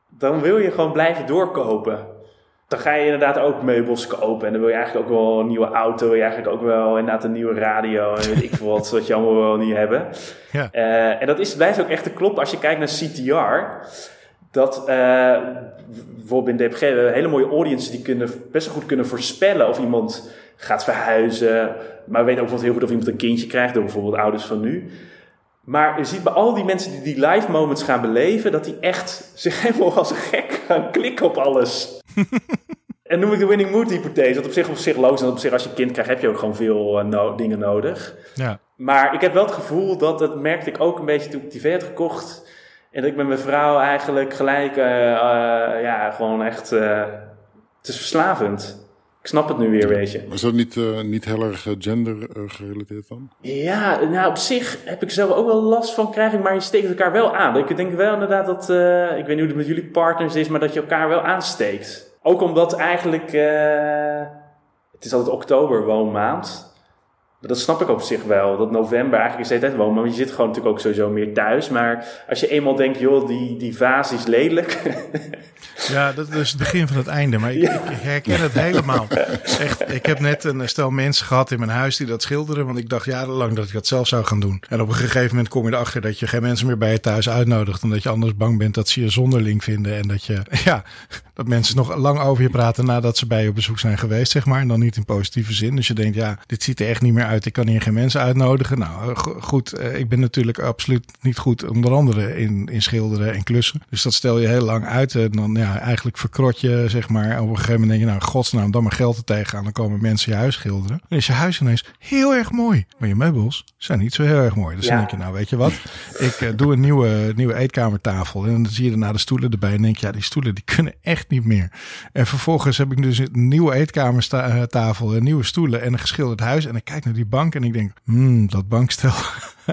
dan wil je gewoon blijven doorkopen. Dan ga je inderdaad ook meubels kopen. En dan wil je eigenlijk ook wel een nieuwe auto. Wil je eigenlijk ook wel inderdaad een nieuwe radio. En weet ik veel wat, wat je allemaal wel niet hebben. Ja. Uh, en dat is, blijft ook echt te kloppen als je kijkt naar CTR. Dat uh, bijvoorbeeld in DPG hele mooie audiences die kunnen best wel goed kunnen voorspellen of iemand gaat verhuizen. Maar we weten ook heel goed of iemand een kindje krijgt door bijvoorbeeld ouders van nu. Maar je ziet bij al die mensen die die live moments gaan beleven, dat die echt zich helemaal als een gek gaan klikken op alles. en noem ik de winning mood hypothese. Dat op zich op zich logisch. En op zich als je kind krijgt heb je ook gewoon veel uh, no dingen nodig. Ja. Maar ik heb wel het gevoel dat, dat merkte ik ook een beetje toen ik die had gekocht. En dat ik met mijn vrouw eigenlijk gelijk, uh, uh, ja, gewoon echt, het is verslavend. Ik snap het nu weer, weet je. Is dat niet, niet heel erg gender gerelateerd dan? Ja, nou op zich heb ik zelf ook wel last van krijgen, maar je steekt elkaar wel aan. Ik denk wel inderdaad dat, ik weet niet hoe het met jullie partners is, maar dat je elkaar wel aansteekt. Ook omdat eigenlijk, het is altijd oktober woonmaand. Dat snap ik op zich wel. Dat november eigenlijk is het wonen. Maar je zit gewoon natuurlijk ook sowieso meer thuis. Maar als je eenmaal denkt, joh, die, die vaas is lelijk. Ja, dat is het begin van het einde. Maar ik, ja. ik, herken het helemaal. Echt, ik heb net een stel mensen gehad in mijn huis die dat schilderen. Want ik dacht jarenlang dat ik dat zelf zou gaan doen. En op een gegeven moment kom je erachter dat je geen mensen meer bij je thuis uitnodigt. Omdat je anders bang bent dat ze je zonderling vinden. En dat je, ja, dat mensen nog lang over je praten nadat ze bij je op bezoek zijn geweest, zeg maar. En dan niet in positieve zin. Dus je denkt, ja, dit ziet er echt niet meer uit. Ik kan hier geen mensen uitnodigen. Nou, goed, ik ben natuurlijk absoluut niet goed, onder andere in, in schilderen en klussen. Dus dat stel je heel lang uit. En dan, ja, eigenlijk verkrot je, zeg maar. Op een gegeven moment denk je, nou, godsnaam, dan maar geld er tegenaan. Dan komen mensen je huis schilderen. Dan is je huis ineens heel erg mooi. Maar je meubels zijn niet zo heel erg mooi. Dus ja. dan denk je, nou, weet je wat? Ik uh, doe een nieuwe, nieuwe eetkamertafel. En dan zie je daarna de stoelen erbij. En denk je, ja, die stoelen die kunnen echt niet meer. En vervolgens heb ik dus een nieuwe eetkamertafel, nieuwe stoelen en een geschilderd huis. En ik kijk naar die bank en ik denk, hmm, dat bankstel.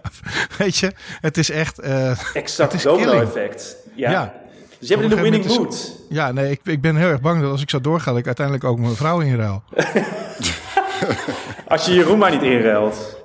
weet je, het is echt. Uh, exact domino-effect. Ja. ja. Dus je hebt in de winning mood. Ja, nee, ik, ik ben heel erg bang dat als ik zo doorga, dat ik uiteindelijk ook mijn vrouw inruil. als je Jeroen maar niet inruilt.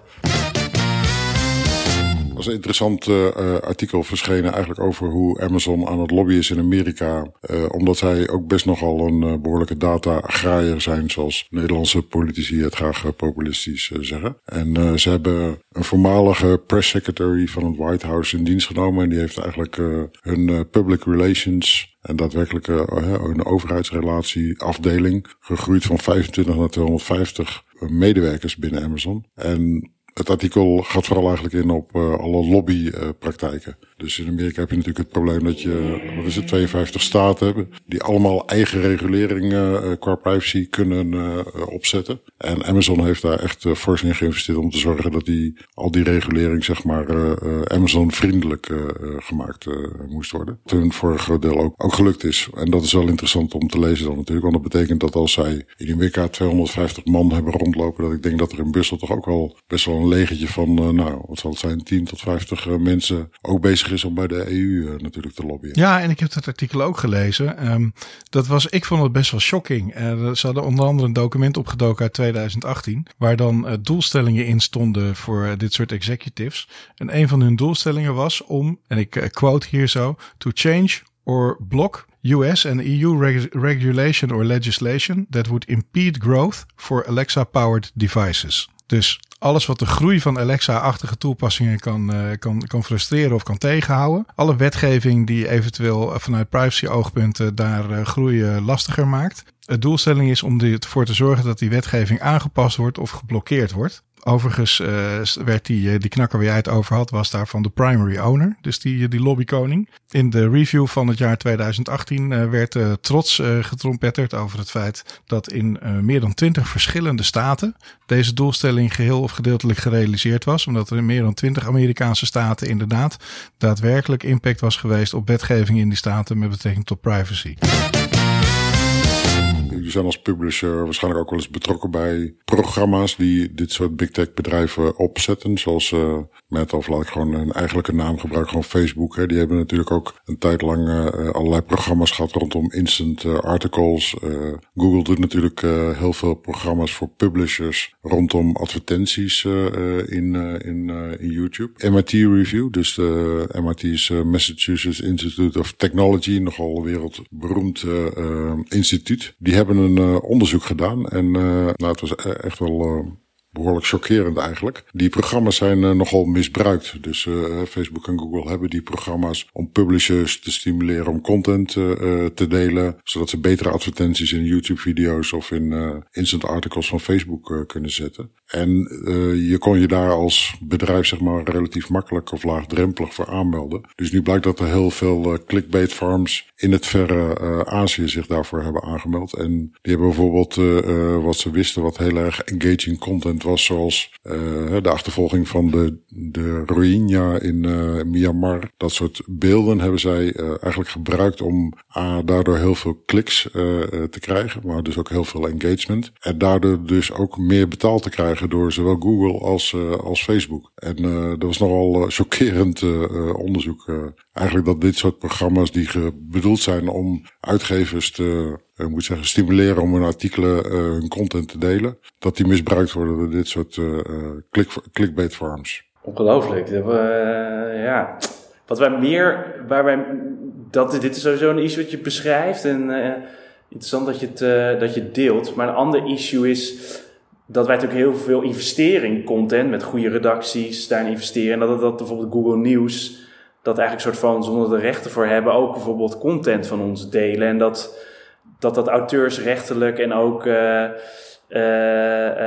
Er was een interessant uh, artikel verschenen eigenlijk over hoe Amazon aan het lobbyen is in Amerika. Uh, omdat zij ook best nogal een behoorlijke data-agraaier zijn, zoals Nederlandse politici het graag populistisch zeggen. En ze hebben een voormalige press secretary van het White House in dienst genomen. En die heeft eigenlijk hun public relations en daadwerkelijk uh, een overheidsrelatie afdeling gegroeid van 25 naar 250 medewerkers binnen Amazon. En het artikel gaat vooral eigenlijk in op uh, alle lobbypraktijken. Dus in Amerika heb je natuurlijk het probleem dat je, wat is het, 52 staten hebben. Die allemaal eigen reguleringen uh, qua privacy kunnen uh, opzetten. En Amazon heeft daar echt uh, fors in geïnvesteerd om te zorgen dat die, al die regulering zeg maar Amazon vriendelijk gemaakt moest worden. Toen voor een groot deel ook, ook gelukt is. En dat is wel interessant om te lezen dan natuurlijk. Want dat betekent dat als zij in Amerika 250 man hebben rondlopen, dat ik denk dat er in Brussel toch ook wel best wel een legertje van, nou wat zal het zijn, 10 tot 50 mensen ook bezig is om bij de EU uh, natuurlijk te lobbyen. Ja, en ik heb dat artikel ook gelezen. Um, dat was, ik vond het best wel shocking. Uh, ze hadden onder andere een document opgedoken uit 2018, waar dan uh, doelstellingen in stonden voor dit soort executives. En een van hun doelstellingen was om, en ik quote hier zo, to change or block US and EU reg regulation or legislation that would impede growth for Alexa-powered devices. Dus alles wat de groei van Alexa-achtige toepassingen kan, uh, kan, kan frustreren of kan tegenhouden. Alle wetgeving die eventueel vanuit privacy-oogpunten daar uh, groei lastiger maakt. Het doelstelling is om ervoor te zorgen dat die wetgeving aangepast wordt of geblokkeerd wordt. Overigens uh, werd die, uh, die knakker waar jij het over had, was daarvan de primary owner. Dus die, die lobbykoning. In de review van het jaar 2018 uh, werd trots getrompetterd over het feit dat in meer dan 20 verschillende staten deze doelstelling geheel of gedeeltelijk gerealiseerd was. Omdat er in meer dan 20 Amerikaanse staten inderdaad daadwerkelijk impact was geweest op wetgeving in die staten met betrekking tot privacy. Zijn als publisher waarschijnlijk ook wel eens betrokken bij programma's die dit soort big tech bedrijven opzetten. Zoals uh, met of laat ik gewoon een eigenlijke naam gebruiken, gewoon Facebook. Hè. Die hebben natuurlijk ook een tijd lang uh, allerlei programma's gehad rondom instant uh, articles. Google doet natuurlijk heel veel programma's voor publishers rondom advertenties in, in, in YouTube. MIT Review, dus de MIT's Massachusetts Institute of Technology, nogal wereldberoemd instituut. Die hebben een onderzoek gedaan en nou, het was echt wel behoorlijk chockerend eigenlijk. Die programma's zijn nogal misbruikt. Dus Facebook en Google hebben die programma's om publishers te stimuleren om content te delen, zodat ze betere advertenties in YouTube-video's of in instant articles van Facebook kunnen zetten. En je kon je daar als bedrijf zeg maar relatief makkelijk of laagdrempelig voor aanmelden. Dus nu blijkt dat er heel veel clickbait farms in het verre Azië zich daarvoor hebben aangemeld. En die hebben bijvoorbeeld wat ze wisten wat heel erg engaging content was zoals de achtervolging van de, de Rohingya in Myanmar. Dat soort beelden hebben zij eigenlijk gebruikt om daardoor heel veel kliks te krijgen, maar dus ook heel veel engagement. En daardoor dus ook meer betaald te krijgen door zowel Google als, als Facebook. En dat was nogal chockerend onderzoek. eigenlijk dat dit soort programma's die bedoeld zijn om uitgevers te moet zeggen, stimuleren om hun artikelen, hun content te delen. Dat die misbruikt worden door dit soort uh, click, clickbait farms. Ongelooflijk. We, ja. Wat wij meer, waar wij, dat, dit is sowieso een issue wat je beschrijft en interessant dat je het, dat je deelt. Maar een ander issue is dat wij natuurlijk heel veel investeren in content met goede redacties, daarin investeren. En dat, dat bijvoorbeeld Google News, dat eigenlijk soort van zonder de rechten voor hebben, ook bijvoorbeeld content van ons delen. En dat, dat dat auteursrechtelijk en ook uh, uh,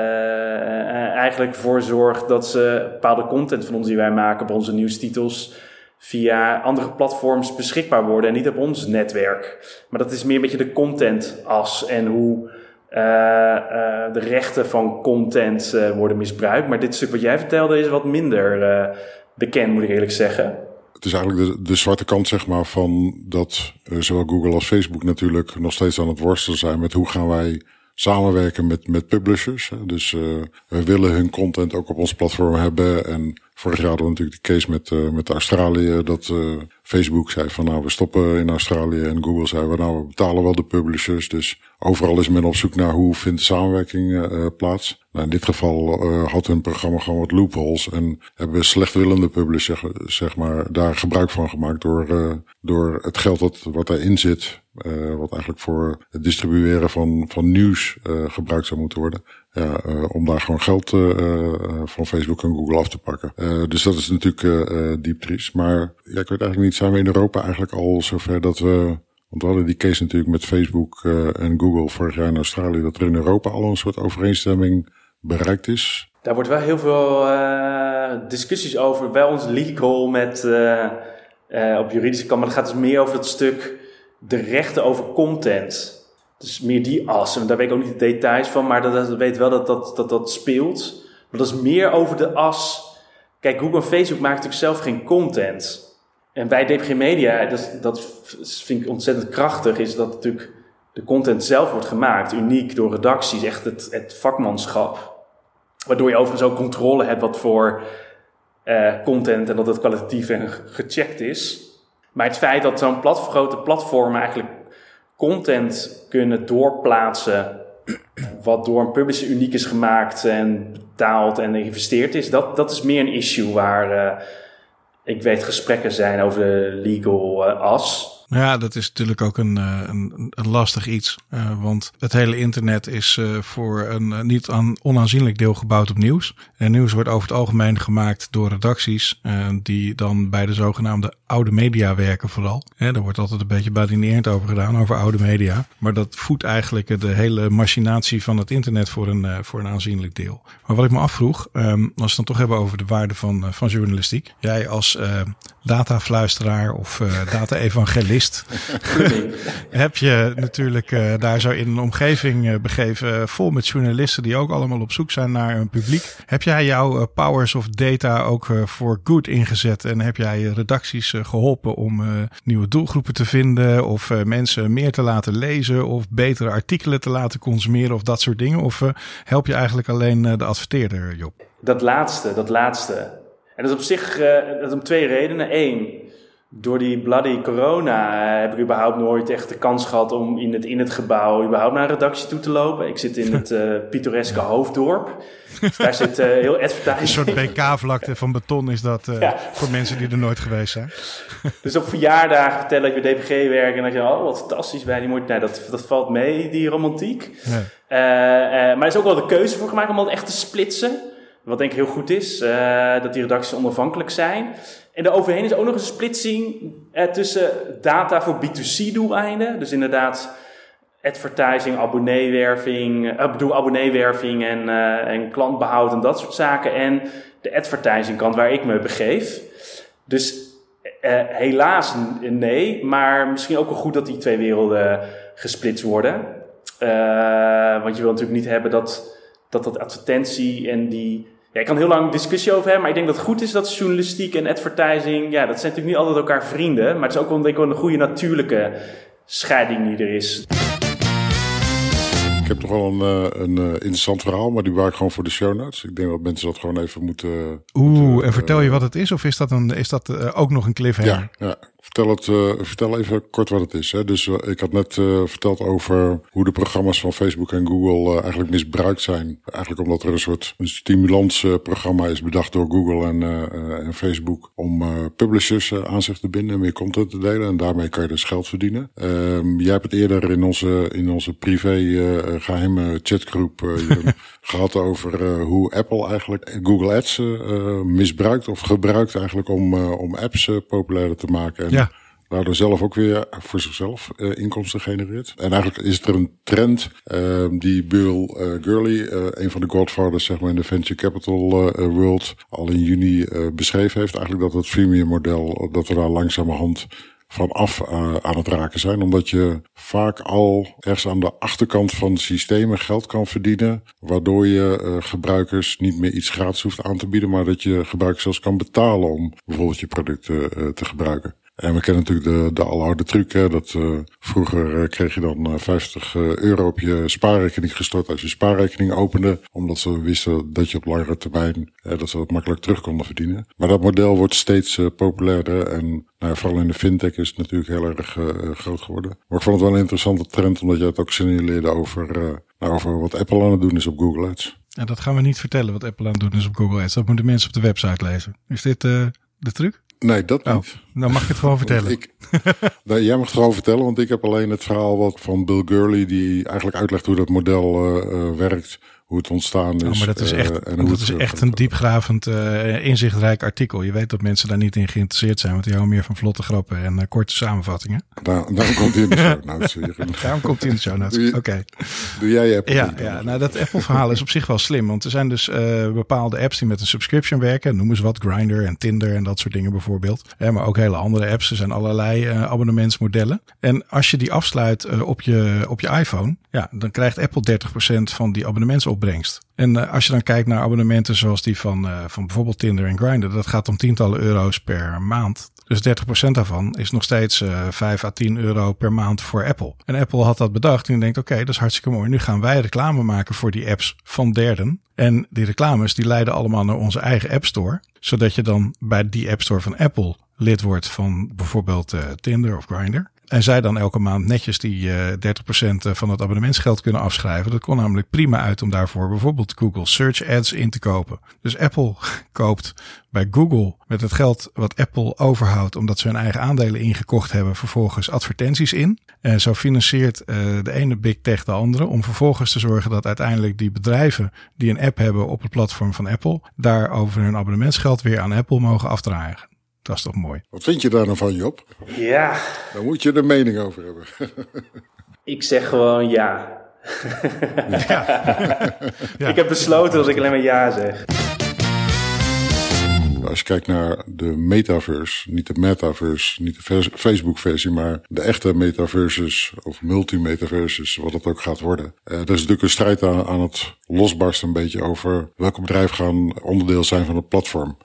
eigenlijk voor zorgt dat ze bepaalde content van ons die wij maken op onze nieuwstitels via andere platforms beschikbaar worden en niet op ons netwerk. Maar dat is meer een beetje de contentas en hoe de rechten van content worden misbruikt. Maar dit stuk wat jij vertelde is wat minder bekend, moet ik eerlijk zeggen het is eigenlijk de, de zwarte kant zeg maar, van dat zowel Google als Facebook natuurlijk nog steeds aan het worstelen zijn met hoe gaan wij samenwerken met, met publishers. Dus uh, we willen hun content ook op ons platform hebben. En vorig jaar hadden we natuurlijk de case met, uh, met Australië dat Facebook zei van nou we stoppen in Australië en Google zei we nou we betalen wel de publishers. Dus overal is men op zoek naar hoe vindt samenwerking plaats. Nou, in dit geval had hun programma gewoon wat loopholes en hebben slechtwillende publishers zeg maar daar gebruik van gemaakt door, door het geld dat, wat daarin zit, wat eigenlijk voor het distribueren van, van nieuws gebruikt zou moeten worden. Ja, om daar gewoon geld van Facebook en Google af te pakken. dus dat is natuurlijk diep triest. Maar ik weet eigenlijk niet zijn we in Europa eigenlijk al zover dat we. Want we hadden die case natuurlijk met Facebook en Google vorig jaar in Australië, dat er in Europa al een soort overeenstemming bereikt is. Daar wordt wel heel veel discussies over, bij ons legal met op juridische kant, maar het gaat dus meer over het stuk de rechten over content. Dus meer die as. En daar weet ik ook niet de details van, maar dat, weet wel dat dat, dat dat speelt. Maar dat is meer over de as. Kijk, Google en Facebook maken natuurlijk zelf geen content. En bij DPG Media, dat, dat vind ik ontzettend krachtig, is dat natuurlijk de content zelf wordt gemaakt. Uniek door redacties, echt het, het vakmanschap. Waardoor je overigens ook controle hebt wat voor uh, content en dat het kwalitatief en gecheckt is. Maar het feit dat zo'n grote platformen eigenlijk content kunnen doorplaatsen. wat door een publisher uniek is gemaakt en betaald en geïnvesteerd is, dat, dat is meer een issue waar. Uh, ik weet gesprekken zijn over de legal uh, as. Ja, dat is natuurlijk ook een, eh, een, een lastig iets. Uh, want het hele internet is uh, voor een niet aan, onaanzienlijk deel gebouwd op nieuws. En nieuws wordt over het algemeen gemaakt door redacties. die dan bij de zogenaamde oude media werken vooral. Ja, daar wordt altijd een beetje badinerend over gedaan, over oude media. Maar dat voedt eigenlijk de hele machinatie van het internet voor een, voor een aanzienlijk deel. Maar wat ik me afvroeg, um, als we het dan toch hebben over de waarde van, van journalistiek. Jij als datafluisteraar of data-evangelist heb je natuurlijk uh, daar zo in een omgeving uh, begeven vol met journalisten die ook allemaal op zoek zijn naar een publiek. Heb jij jouw powers of data ook voor good ingezet en heb jij redacties geholpen om nieuwe doelgroepen te vinden of mensen meer te laten lezen of betere artikelen te laten consumeren of dat soort dingen? Of help je eigenlijk alleen de adverteerder, Job? Dat laatste, dat laatste. En dat is op zich dat is om twee redenen. Eén, door die bloody corona eh, heb ik überhaupt nooit echt de kans gehad om in het, in het gebouw überhaupt naar een redactie toe te lopen. Ik zit in het uh, pittoreske Hoofddorp. Dus daar zit uh, heel advertising. Een soort BK-vlakte van beton is dat uh, voor mensen die er nooit geweest zijn. dus op verjaardagen vertellen ik bij DPG werk en dan je, oh wat fantastisch bij die moet. Nou, dat, dat valt mee, die romantiek. maar er is ook wel de keuze voor gemaakt om dat echt te splitsen. Wat denk ik heel goed is, dat die redacties onafhankelijk zijn. En daaroverheen is ook nog een splitsing eh, tussen data voor B2C-doeleinden. Dus inderdaad advertising, abonneewerving, uh, bedoel abonneewerving en, uh, en klantbehoud en dat soort zaken. En de advertising kant waar ik me begeef. Dus uh, helaas nee, maar misschien ook wel goed dat die twee werelden gesplitst worden. want je wil natuurlijk niet hebben dat dat, dat advertentie en die ja, ik kan heel lang discussie over hebben, maar ik denk dat het goed is dat journalistiek en advertising, ja, dat zijn natuurlijk niet altijd elkaar vrienden, maar het is ook wel, denk ik, wel een goede natuurlijke scheiding die er is. Ik heb toch wel een, eh, een, eh, interessant verhaal, maar die waar ik gewoon voor de show notes. Ik denk dat mensen dat gewoon even moeten. Oeh, en vertel je eh, wat het is, of is dat, een, is dat ook nog een cliffhanger? Ja, ja, Vertel, het, uh, vertel even kort wat het is. Hè. Dus uh, ik had net uh, verteld over hoe de programma's van Facebook en Google eigenlijk misbruikt zijn. Eigenlijk omdat er een soort een stimulansprogramma is bedacht door Google en, en Facebook om publishers aan zich te binden en meer content te delen. En daarmee kan je dus geld verdienen. Ehm, jij hebt het eerder in onze, in onze privé geheime chatgroep gehad over hoe Apple eigenlijk Google Ads misbruikt of gebruikt eigenlijk om, om apps populairder te maken. En ja. Daardoor zelf ook weer voor zichzelf uh, inkomsten genereert. En eigenlijk is er een trend uh, die Bill uh, Gurley, een van de godfathers zeg maar, in de venture capital world, al in juni beschreven heeft. Eigenlijk dat het freemium model, dat we daar langzamerhand vanaf uh, aan het raken zijn. Omdat je vaak al ergens aan de achterkant van systemen geld kan verdienen. Waardoor je uh, gebruikers niet meer iets gratis hoeft aan te bieden. Maar dat je gebruikers zelfs kan betalen om bijvoorbeeld je producten uh, te gebruiken. En we kennen natuurlijk de, de aloude truc. Hè, dat uh, vroeger uh, kreeg je dan uh, 50 euro op je spaarrekening gestort als je spaarrekening opende. Omdat ze wisten dat je op langere termijn dat ze dat makkelijk terug konden verdienen. Maar dat model wordt steeds populairder. En nou, vooral in de fintech is het natuurlijk heel erg groot geworden. Maar ik vond het wel een interessante trend. Omdat je het ook signaleerde over, nou, over wat Apple aan het doen is op Google Ads. Ja, dat gaan we niet vertellen wat Apple aan het doen is op Google Ads. Dat moeten mensen op de website lezen. Is dit de truc? Nee, dat oh, niet. dan mag je het gewoon vertellen. Ik, jij mag het gewoon vertellen, want ik heb alleen het verhaal wat van Bill Gurley, die eigenlijk uitlegt hoe dat model uh, werkt hoe het ontstaan is. Oh, maar dat is echt, uh, en dat is echt een diepgravend, uh, inzichtrijk artikel. Je weet dat mensen daar niet in geïnteresseerd zijn, want die houden meer van vlotte grappen en uh, korte samenvattingen. Daar, daarom komt hij in de show notes. daarom komt hij in de show notes. Oké. Okay. Doe jij Apple? Ja, ja nou dat Apple-verhaal is op zich wel slim, want er zijn dus bepaalde apps die met een subscription werken. Noem eens wat, Grindr en Tinder en dat soort dingen bijvoorbeeld. maar ook hele andere apps. Er zijn allerlei abonnementsmodellen. En als je die afsluit op, je, op je iPhone, ja, dan krijgt Apple 30% van die abonnementsopbrengst En uh, als je dan kijkt naar abonnementen zoals die van, uh, van bijvoorbeeld Tinder en Grindr, dat gaat om tientallen euro's per maand. Dus 30% daarvan is nog steeds uh, eh, 5 à 10 euro per maand voor Apple. En Apple had dat bedacht en denkt, oké, dat is hartstikke mooi. Nu gaan wij reclame maken voor die apps van derden. En die reclames die leiden allemaal naar onze eigen App Store. Zodat je dan bij die App Store van Apple lid wordt van bijvoorbeeld Tinder of Grindr. En zij dan elke maand netjes die uh, 30% van het abonnementsgeld kunnen afschrijven. Dat kon namelijk prima uit om daarvoor bijvoorbeeld Google Search Ads in te kopen. Dus Apple koopt bij Google met het geld wat Apple overhoudt, omdat ze hun eigen aandelen ingekocht hebben, vervolgens advertenties in. En zo financiert uh, de ene big tech de andere om vervolgens te zorgen dat uiteindelijk die bedrijven die een app hebben op het platform van Apple, daar over hun abonnementsgeld weer aan Apple mogen afdragen. Dat is toch mooi. Wat vind je daar nou van, Job? Ja. Daar moet je er mening over hebben. ik zeg gewoon ja. ja. Ik heb besloten als ik alleen maar ja zeg. Als je kijkt naar de metaverse, niet de metaverse, niet de Facebook-versie, maar de echte metaverses of multimetaverses, wat het ook gaat worden. Uh, er is natuurlijk een strijd aan, aan het losbarsten een beetje over welke bedrijven gaan onderdeel zijn van het platform.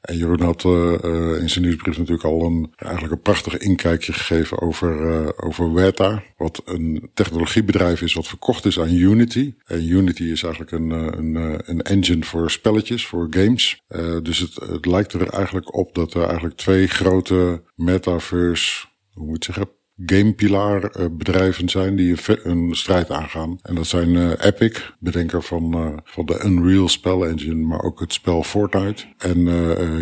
En Jeroen had uh, in zijn nieuwsbrief natuurlijk al een, eigenlijk een prachtig inkijkje gegeven over, uh, over Weta. Wat een technologiebedrijf is wat verkocht is aan Unity. En Unity is eigenlijk een, een, een engine voor spelletjes, voor games. dus het, het lijkt er eigenlijk op dat er eigenlijk twee grote metaverse, hoe moet je zeggen, gamepilaar uh, bedrijven zijn die een strijd aangaan. En dat zijn uh, Epic, bedenker van, uh, van de Unreal spel engine, maar ook het spel Fortnite. En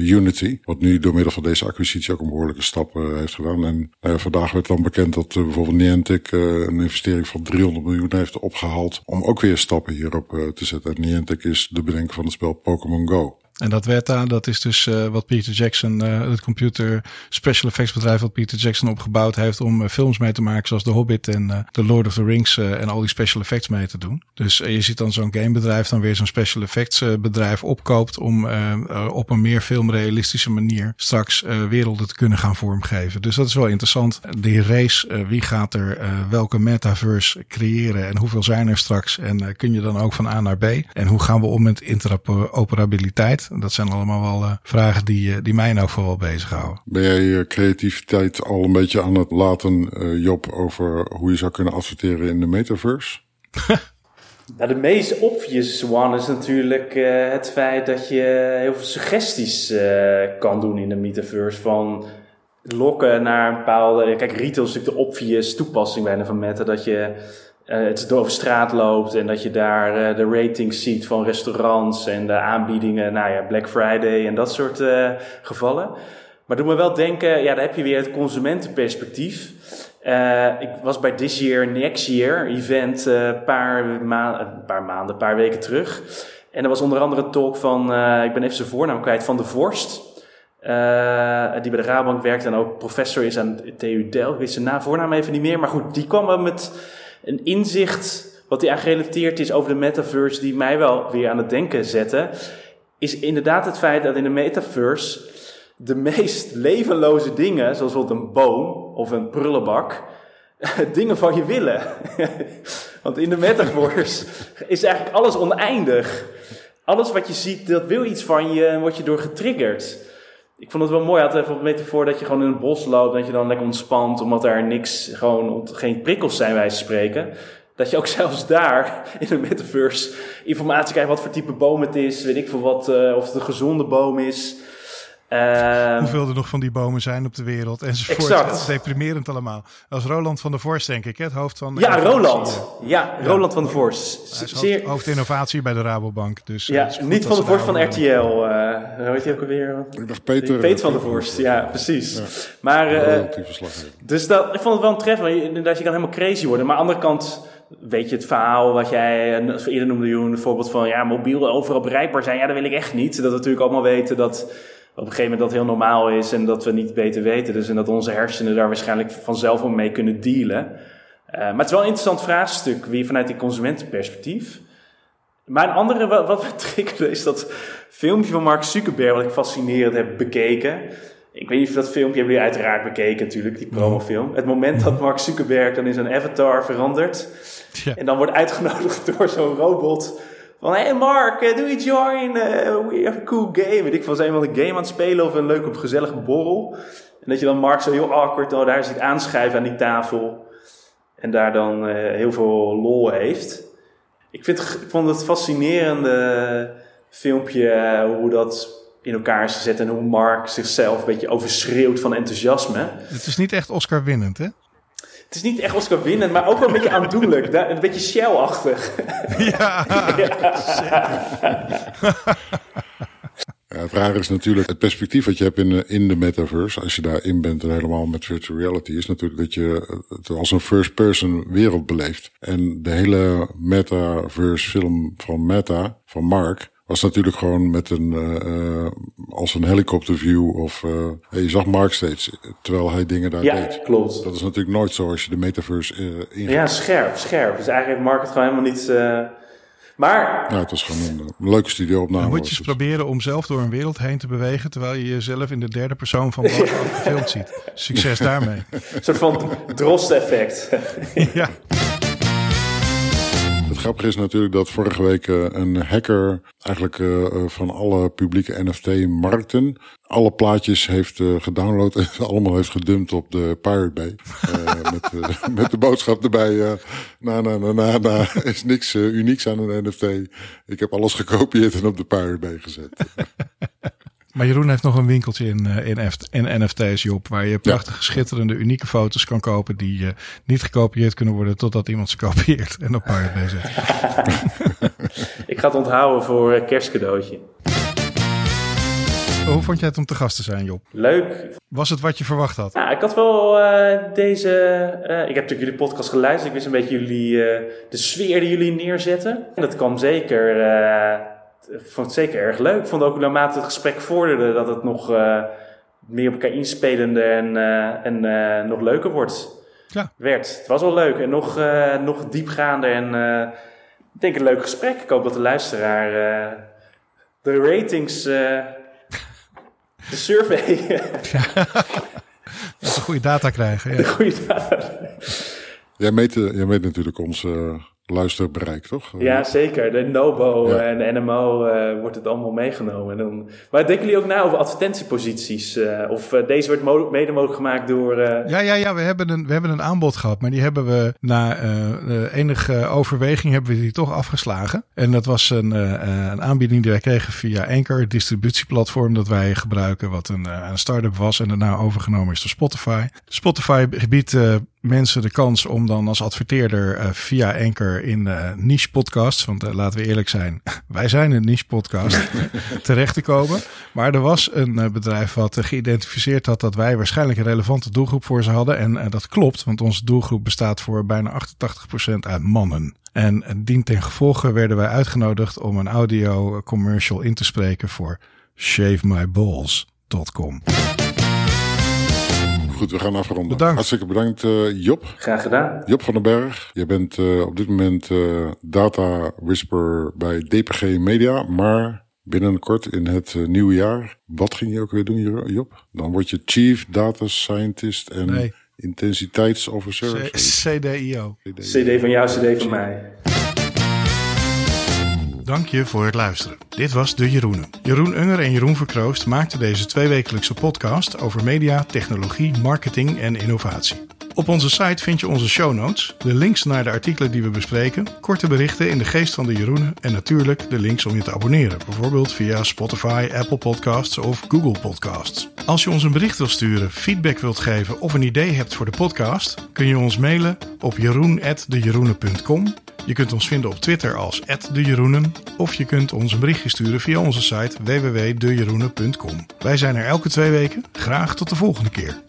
Unity, wat nu door middel van deze acquisitie ook een behoorlijke stap heeft gedaan. En vandaag werd dan bekend dat bijvoorbeeld Niantic een investering van 300 miljoen heeft opgehaald om ook weer stappen hierop te zetten. En Niantic is de bedenker van het spel Pokémon Go. En dat Weta, dat is dus uh, wat Peter Jackson, uh, het computer special effects bedrijf wat Peter Jackson opgebouwd heeft om uh, films mee te maken zoals The Hobbit en The Lord of the Rings en al die special effects mee te doen. Dus je ziet dan zo'n gamebedrijf dan weer zo'n special effects bedrijf opkoopt om op een meer filmrealistische manier straks werelden te kunnen gaan vormgeven. Dus dat is wel interessant. Die race, wie gaat er welke metaverse creëren en hoeveel zijn er straks en kun je dan ook van A naar B en hoe gaan we om met interoperabiliteit? Dat zijn allemaal wel uh, vragen die, uh, die mij in elk geval wel bezighouden. Ben jij je creativiteit al een beetje aan het laten, uh, Job, over hoe je zou kunnen adverteren in de metaverse? nou, de meest obvious one is natuurlijk het feit dat je heel veel suggesties kan doen in de metaverse. Van lokken naar een bepaalde. Kijk, retail is natuurlijk de obvious toepassing bijna van Meta. Dat je uh, het door straat loopt en dat je daar uh, de ratings ziet van restaurants en de aanbiedingen, nou ja, Black Friday en dat soort uh, gevallen. Maar doe me wel denken, ja, daar heb je weer het consumentenperspectief. ik was bij This Year Next Year event een paar, ma paar maanden, een paar weken terug. En er was onder andere een talk van, ik ben even zijn voornaam kwijt, van de Vorst. die bij de Rabobank werkt en ook professor is aan TU Delft. Ik weet zijn voornaam even niet meer. Maar goed, die kwam met een inzicht wat hij aan gerelateerd is over de metaverse, die mij wel weer aan het denken zette, is inderdaad het feit dat in de metaverse de meest levenloze dingen, zoals bijvoorbeeld een boom of een prullenbak, dingen van je willen. Want in de metaverse is eigenlijk alles oneindig. Alles wat je ziet, dat wil iets van je en word je door getriggerd. Ik vond het wel mooi. Hij had even een metafoor dat je gewoon in het bos loopt. Dat je dan lekker ontspant. Omdat daar niks, gewoon geen prikkels zijn, wij spreken. Dat je ook zelfs daar in de metaverse informatie krijgt wat voor type boom het is. Weet ik veel wat, uh, of het een gezonde boom is. Uh, Hoeveel er nog van die bomen zijn op de wereld enzovoort. Exact. Deprimerend allemaal. Als Roland van der Vorst, denk ik, het hoofd van. Ja, Roland. Ja, Roland van der Vorst. Zeer... Hoofd, hoofdinnovatie bij bij de Rabobank. Dus, ja, niet van der Vorst van RTL. Uh, weet je ook alweer? Ik dacht Peter. Peter van der Vorst, ja, precies. Ja. Maar. Uh, dus dat, ik vond het wel een treffer. Dat je kan helemaal crazy worden. Maar aan de andere kant weet je het verhaal wat jij eerder noemde, Joen, voorbeeld van ja, mobiel overal bereikbaar zijn. Ja, dat wil ik echt niet. Dat we natuurlijk allemaal weten dat op een gegeven moment dat heel normaal is en dat we niet beter weten. Dus en dat onze hersenen daar waarschijnlijk vanzelf wel mee kunnen dealen. Uh, maar het is wel een interessant vraagstuk, weer vanuit die consumentenperspectief. Maar een andere wat, wat me triggerde is dat filmpje van Mark Zuckerberg, wat ik fascinerend heb bekeken. Ik weet niet of dat filmpje hebben jullie uiteraard bekeken natuurlijk, die promofilm. Het moment dat Mark Zuckerberg dan in zijn avatar verandert. Ja. En dan wordt uitgenodigd door zo'n robot van, hey Mark, uh, do we join? We have a cool game. Weet ik zijn we een game aan het spelen of een leuke of gezellige borrel? En dat je dan Mark zo heel awkward oh, daar zit aanschrijven aan die tafel. En daar dan uh, heel veel lol heeft. Ik, vind, ik vond het fascinerende filmpje hoe dat in elkaar is gezet. En hoe Mark zichzelf een beetje overschreeuwt van enthousiasme. Het is niet echt Oscar winnend, hè? Het is niet echt Oscar winnend, maar ook wel een beetje aandoenlijk. Een beetje Shell-achtig. Ja, ja. Ja, het rare is natuurlijk het perspectief wat je hebt in de, in de metaverse. Als je daarin bent en helemaal met virtual reality, is natuurlijk dat je het als een first person wereld beleeft. En de hele metaverse film van Meta, van Mark, was natuurlijk gewoon met een, uh, als een helikopterview of uh, je zag Mark steeds terwijl hij dingen daar ja, deed. klopt. Dat is natuurlijk nooit zo als je de metaverse uh, ingaat. Ja, scherp, scherp. Dus eigenlijk heeft Mark het gewoon helemaal niet... Maar Ja, het was gewoon een, een leuke studio-opname. Dan moet je eens proberen om zelf door een wereld heen te bewegen... terwijl je jezelf in de derde persoon van bovenaf gefilmd ziet. Succes daarmee. een soort van drost-effect. Ja. Grappige is natuurlijk dat vorige week eh, een hacker eigenlijk eh, eh, van alle publieke NFT-markten alle plaatjes heeft gedownload en allemaal heeft gedumpt op de Pirate Bay. Met, met de boodschap erbij, na, na, na, na, na, is niks unieks aan een NFT. Ik heb alles gekopieerd en op de Pirate Bay gezet. Maar Jeroen heeft nog een winkeltje in, eh, in, F- in NFT's, Job... waar je prachtige, schitterende, unieke foto's kan kopen... die eh, niet gekopieerd kunnen worden totdat iemand ze kopieert en op Pirate Bay zet. Ik ga het onthouden voor eh, kerstcadeautje. Hoe vond jij het om te gast te zijn, Job? Leuk. Was het wat je verwacht had? Nou, ik had wel eh, deze. eh, ik heb natuurlijk jullie podcast geluisterd. Ik wist een beetje jullie, eh, de sfeer die jullie neerzetten. En dat kwam zeker. Ik vond het zeker erg leuk. Ik vond ook naarmate het gesprek vorderde dat het nog eh, meer op elkaar inspelende en, eh, en eh, nog leuker wordt. Ja. Werd. Het was wel leuk en nog, eh, nog diepgaander. En eh, ik denk een leuk gesprek. Ik hoop dat de luisteraar eh, de ratings. eh, de survey. Dat ze goede data krijgen. Ja. Goeie Jij meet, jij meet natuurlijk ons eh, luisterbereik, toch? Ja, zeker. De Nobo Ja. en de NMO eh, wordt het allemaal meegenomen. En dan... Maar denken jullie ook na over advertentieposities? eh, of eh, deze werd mo- mede mogelijk gemaakt door... eh, Ja, ja, ja we, hebben een, we hebben een aanbod gehad, maar die hebben we na enige overweging hebben we die toch afgeslagen. En dat was een, een aanbieding die wij kregen via Anchor, het distributieplatform dat wij gebruiken, wat een, een start-up was en daarna overgenomen is door Spotify. Spotify biedt eh, mensen de kans om dan als adverteerder eh, via Anchor in eh, niche podcasts, want eh, laten we eerlijk zijn, wij zijn een niche podcast, terecht te komen. Maar er was een bedrijf wat geïdentificeerd had dat wij waarschijnlijk een relevante doelgroep voor ze hadden. En dat klopt, want onze doelgroep bestaat voor bijna 88% uit mannen. En dien ten gevolge werden wij uitgenodigd om een audio commercial in te spreken voor ShaveMyBalls.com. Goed, we gaan afronden. Bedankt. Hartstikke bedankt, eh, Job. Graag gedaan. Job van den Berg, je bent eh, op dit moment eh, data whisperer bij DPG Media, maar binnenkort in het nieuwe jaar, wat ging je ook weer doen, Jo- Job? Dan word je Chief Data Scientist en Nee. Intensiteitsofficer. C- CDIO. CD van jou, CD van mij. Dank je voor het luisteren. Dit was De Jeroenen. Jeroen Unger en Jeroen Verkroost maakten deze tweewekelijkse podcast over media, technologie, marketing en innovatie. Op onze site vind je onze show notes, de links naar de artikelen die we bespreken, korte berichten in de geest van de Jeroenen en natuurlijk de links om je te abonneren, bijvoorbeeld via Spotify, Apple Podcasts of Google Podcasts. Als je ons een bericht wilt sturen, feedback wilt geven of een idee hebt voor de podcast, kun je ons mailen op jeroen.dejeroenen.com je kunt ons vinden op Twitter als @dejeroenen of je kunt ons een berichtje sturen via onze site www.dejeroenen.com. Wij zijn er elke twee weken. Graag tot de volgende keer.